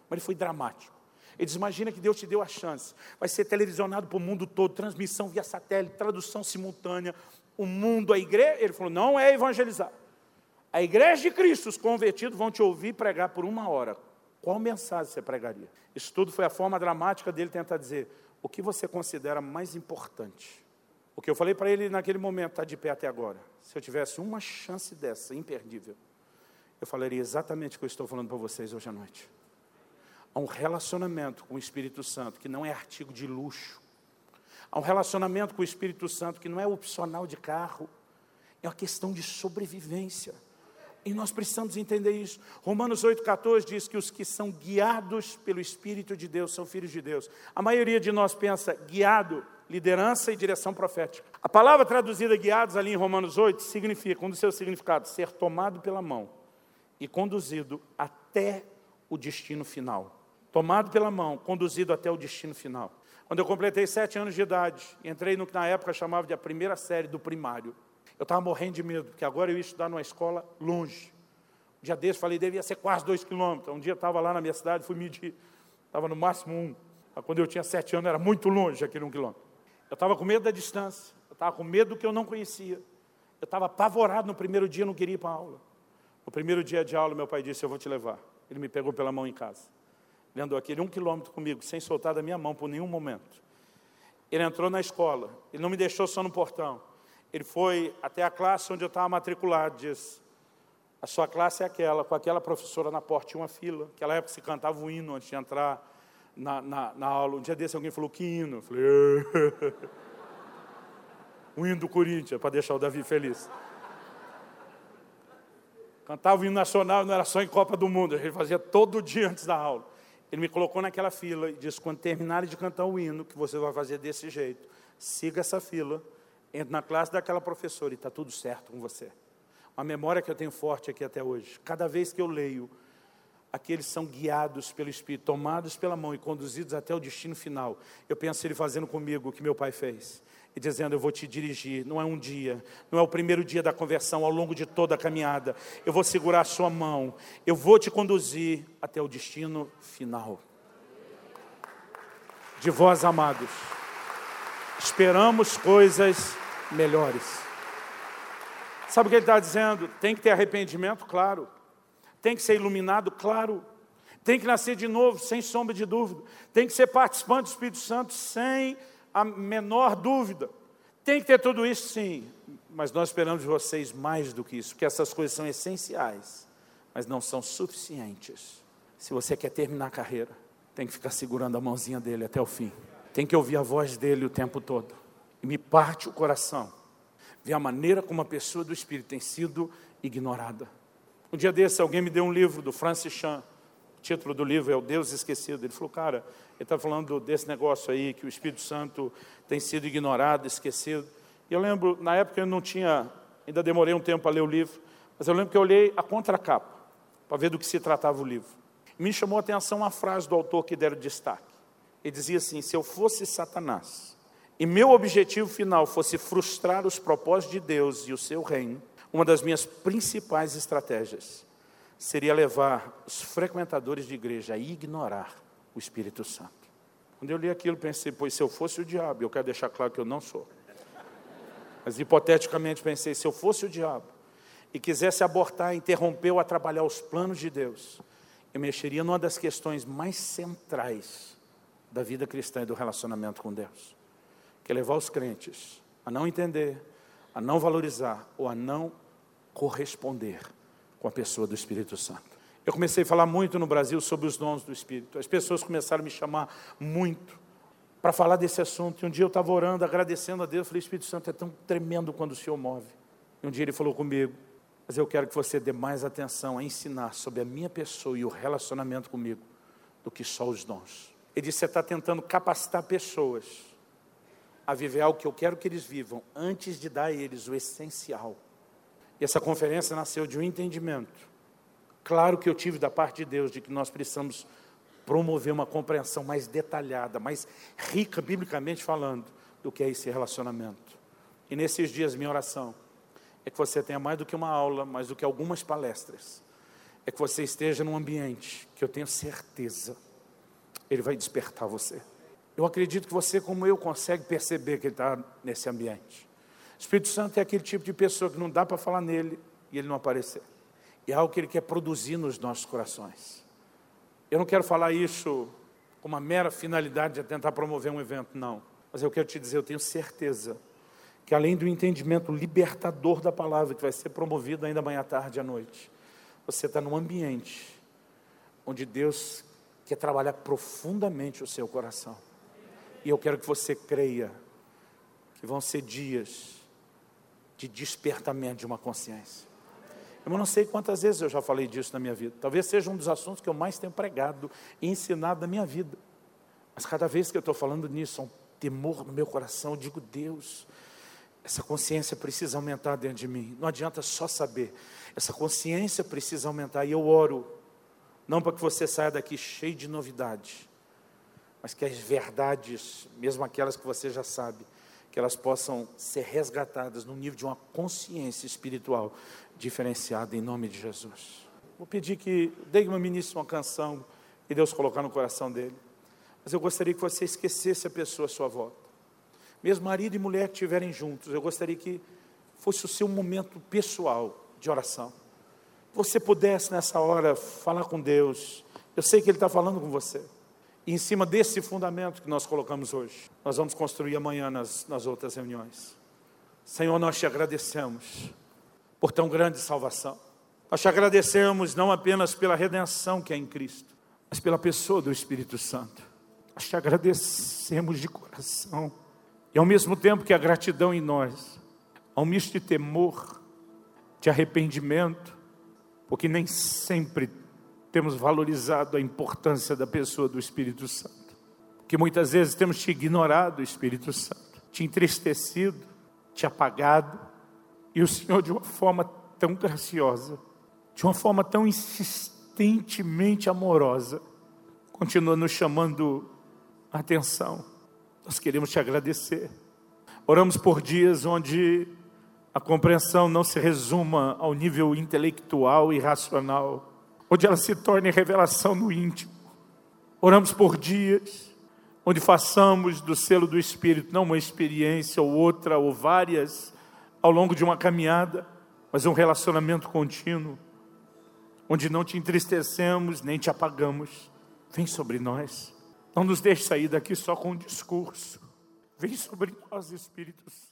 mas ele foi dramático. Ele diz, imagina que Deus te deu a chance, vai ser televisionado para o mundo todo, transmissão via satélite, tradução simultânea, o mundo, a igreja, ele falou, não é evangelizar. A igreja de Cristo, os convertidos vão te ouvir pregar por uma hora. Qual mensagem você pregaria? Isso tudo foi a forma dramática dele tentar dizer, o que você considera mais importante? O que eu falei para ele naquele momento, está de pé até agora. Se eu tivesse uma chance dessa, imperdível, eu falaria exatamente o que eu estou falando para vocês hoje à noite. Há um relacionamento com o Espírito Santo que não é artigo de luxo. Há um relacionamento com o Espírito Santo que não é opcional de carro. É uma questão de sobrevivência. E nós precisamos entender isso. Romanos 8,14 diz que os que são guiados pelo Espírito de Deus são filhos de Deus. A maioria de nós pensa guiado, liderança e direção profética. A palavra traduzida guiados ali em Romanos 8 significa, um dos seus significados, ser tomado pela mão e conduzido até o destino final. Tomado pela mão, conduzido até o destino final. Quando eu completei sete anos de idade, entrei no que na época chamava de a primeira série do primário. Eu estava morrendo de medo, porque agora eu ia estudar numa escola longe. Um dia desse, falei, devia ser quase dois quilômetros. Um dia estava lá na minha cidade, fui medir, estava no máximo um. Quando eu tinha sete anos, era muito longe aquele um quilômetro. Eu estava com medo da distância, eu estava com medo do que eu não conhecia. Eu estava apavorado no primeiro dia, não queria ir para a aula. No primeiro dia de aula, meu pai disse: Eu vou te levar. Ele me pegou pela mão em casa. Ele andou aquele um quilômetro comigo, sem soltar da minha mão por nenhum momento. Ele entrou na escola, ele não me deixou só no portão. Ele foi até a classe onde eu estava matriculado, disse, a sua classe é aquela, com aquela professora na porta, tinha uma fila. Naquela época se cantava o hino antes de entrar na, na, na aula. Um dia desse alguém falou, que hino? Eu falei, o [laughs] hino do Corinthians, para deixar o Davi feliz. Cantava o hino nacional, não era só em Copa do Mundo, a gente fazia todo dia antes da aula. Ele me colocou naquela fila e disse: quando terminarem de cantar o hino, que você vai fazer desse jeito, siga essa fila, entre na classe daquela professora e está tudo certo com você. Uma memória que eu tenho forte aqui até hoje. Cada vez que eu leio, aqueles são guiados pelo Espírito, tomados pela mão e conduzidos até o destino final. Eu penso ele fazendo comigo o que meu pai fez e dizendo: Eu vou te dirigir. Não é um dia, não é o primeiro dia da conversão, ao longo de toda a caminhada. Eu vou segurar a sua mão, eu vou te conduzir até o destino final. De vós, amados, esperamos coisas melhores. Sabe o que ele está dizendo? Tem que ter arrependimento, claro. Tem que ser iluminado, claro. Tem que nascer de novo, sem sombra de dúvida. Tem que ser participante do Espírito Santo, sem a menor dúvida. Tem que ter tudo isso, sim, mas nós esperamos de vocês mais do que isso, porque essas coisas são essenciais, mas não são suficientes. Se você quer terminar a carreira, tem que ficar segurando a mãozinha dele até o fim. Tem que ouvir a voz dele o tempo todo. E me parte o coração ver a maneira como a pessoa do Espírito tem sido ignorada. Um dia desse, alguém me deu um livro do Francis Chan. Título do livro é O Deus Esquecido. Ele falou, cara, ele está falando desse negócio aí, que o Espírito Santo tem sido ignorado, esquecido. E eu lembro, na época eu não tinha, ainda demorei um tempo para ler o livro, mas eu lembro que eu olhei a contracapa, para ver do que se tratava o livro. Me chamou a atenção a frase do autor que deram destaque. Ele dizia assim: se eu fosse Satanás, e meu objetivo final fosse frustrar os propósitos de Deus e o seu reino, uma das minhas principais estratégias seria levar os frequentadores de igreja a ignorar o Espírito Santo. Quando eu li aquilo, pensei, pois se eu fosse o diabo, eu quero deixar claro que eu não sou. Mas hipoteticamente pensei, se eu fosse o diabo e quisesse abortar, interromper ou atrapalhar os planos de Deus, eu mexeria numa das questões mais centrais da vida cristã e do relacionamento com Deus, que é levar os crentes a não entender, a não valorizar ou a não corresponder com a pessoa do Espírito Santo. Eu comecei a falar muito no Brasil sobre os dons do Espírito. As pessoas começaram a me chamar muito para falar desse assunto. E um dia eu estava orando, agradecendo a Deus. Eu falei, Espírito Santo, é tão tremendo quando o Senhor move. E um dia ele falou comigo, mas eu quero que você dê mais atenção a ensinar sobre a minha pessoa e o relacionamento comigo do que só os dons. Ele disse, você está tentando capacitar pessoas a viver algo que eu quero que eles vivam, antes de dar a eles o essencial. E essa conferência nasceu de um entendimento. Claro que eu tive da parte de Deus de que nós precisamos promover uma compreensão mais detalhada, mais rica, biblicamente falando, do que é esse relacionamento. E nesses dias, minha oração é que você tenha mais do que uma aula, mais do que algumas palestras, é que você esteja num ambiente que eu tenho certeza ele vai despertar você. Eu acredito que você, como eu, consegue perceber que ele está nesse ambiente. O Espírito Santo é aquele tipo de pessoa que não dá para falar nele e ele não aparecer. É algo que ele quer produzir nos nossos corações. Eu não quero falar isso com uma mera finalidade de tentar promover um evento, não. Mas eu quero te dizer, eu tenho certeza que além do entendimento libertador da palavra que vai ser promovido ainda amanhã à tarde e à noite, você está num ambiente onde Deus quer trabalhar profundamente o seu coração. E eu quero que você creia que vão ser dias de despertamento de uma consciência. Eu não sei quantas vezes eu já falei disso na minha vida. Talvez seja um dos assuntos que eu mais tenho pregado e ensinado na minha vida. Mas cada vez que eu estou falando nisso, há um temor no meu coração. Eu digo, Deus, essa consciência precisa aumentar dentro de mim. Não adianta só saber. Essa consciência precisa aumentar. E eu oro, não para que você saia daqui cheio de novidade, mas que as verdades, mesmo aquelas que você já sabe, que elas possam ser resgatadas no nível de uma consciência espiritual diferenciada em nome de Jesus. Vou pedir que Deigman ministre uma canção que Deus colocar no coração dele. Mas eu gostaria que você esquecesse a pessoa à sua volta. Mesmo marido e mulher que estiverem juntos, eu gostaria que fosse o seu momento pessoal de oração. Você pudesse nessa hora falar com Deus. Eu sei que Ele está falando com você. E em cima desse fundamento que nós colocamos hoje, nós vamos construir amanhã nas, nas outras reuniões. Senhor, nós te agradecemos por tão grande salvação. Nós te agradecemos não apenas pela redenção que é em Cristo, mas pela pessoa do Espírito Santo. Nós te agradecemos de coração. E ao mesmo tempo que a gratidão em nós, há um misto de temor, de arrependimento, porque nem sempre temos valorizado a importância da pessoa do Espírito Santo. Que muitas vezes temos te ignorado, Espírito Santo, te entristecido, te apagado, e o Senhor, de uma forma tão graciosa, de uma forma tão insistentemente amorosa, continua nos chamando a atenção. Nós queremos te agradecer. Oramos por dias onde a compreensão não se resuma ao nível intelectual e racional, onde ela se torne revelação no íntimo. Oramos por dias, onde façamos do selo do Espírito não uma experiência ou outra ou várias ao longo de uma caminhada, mas um relacionamento contínuo, onde não te entristecemos nem te apagamos. Vem sobre nós. Não nos deixe sair daqui só com um discurso. Vem sobre nós, Espírito Santo.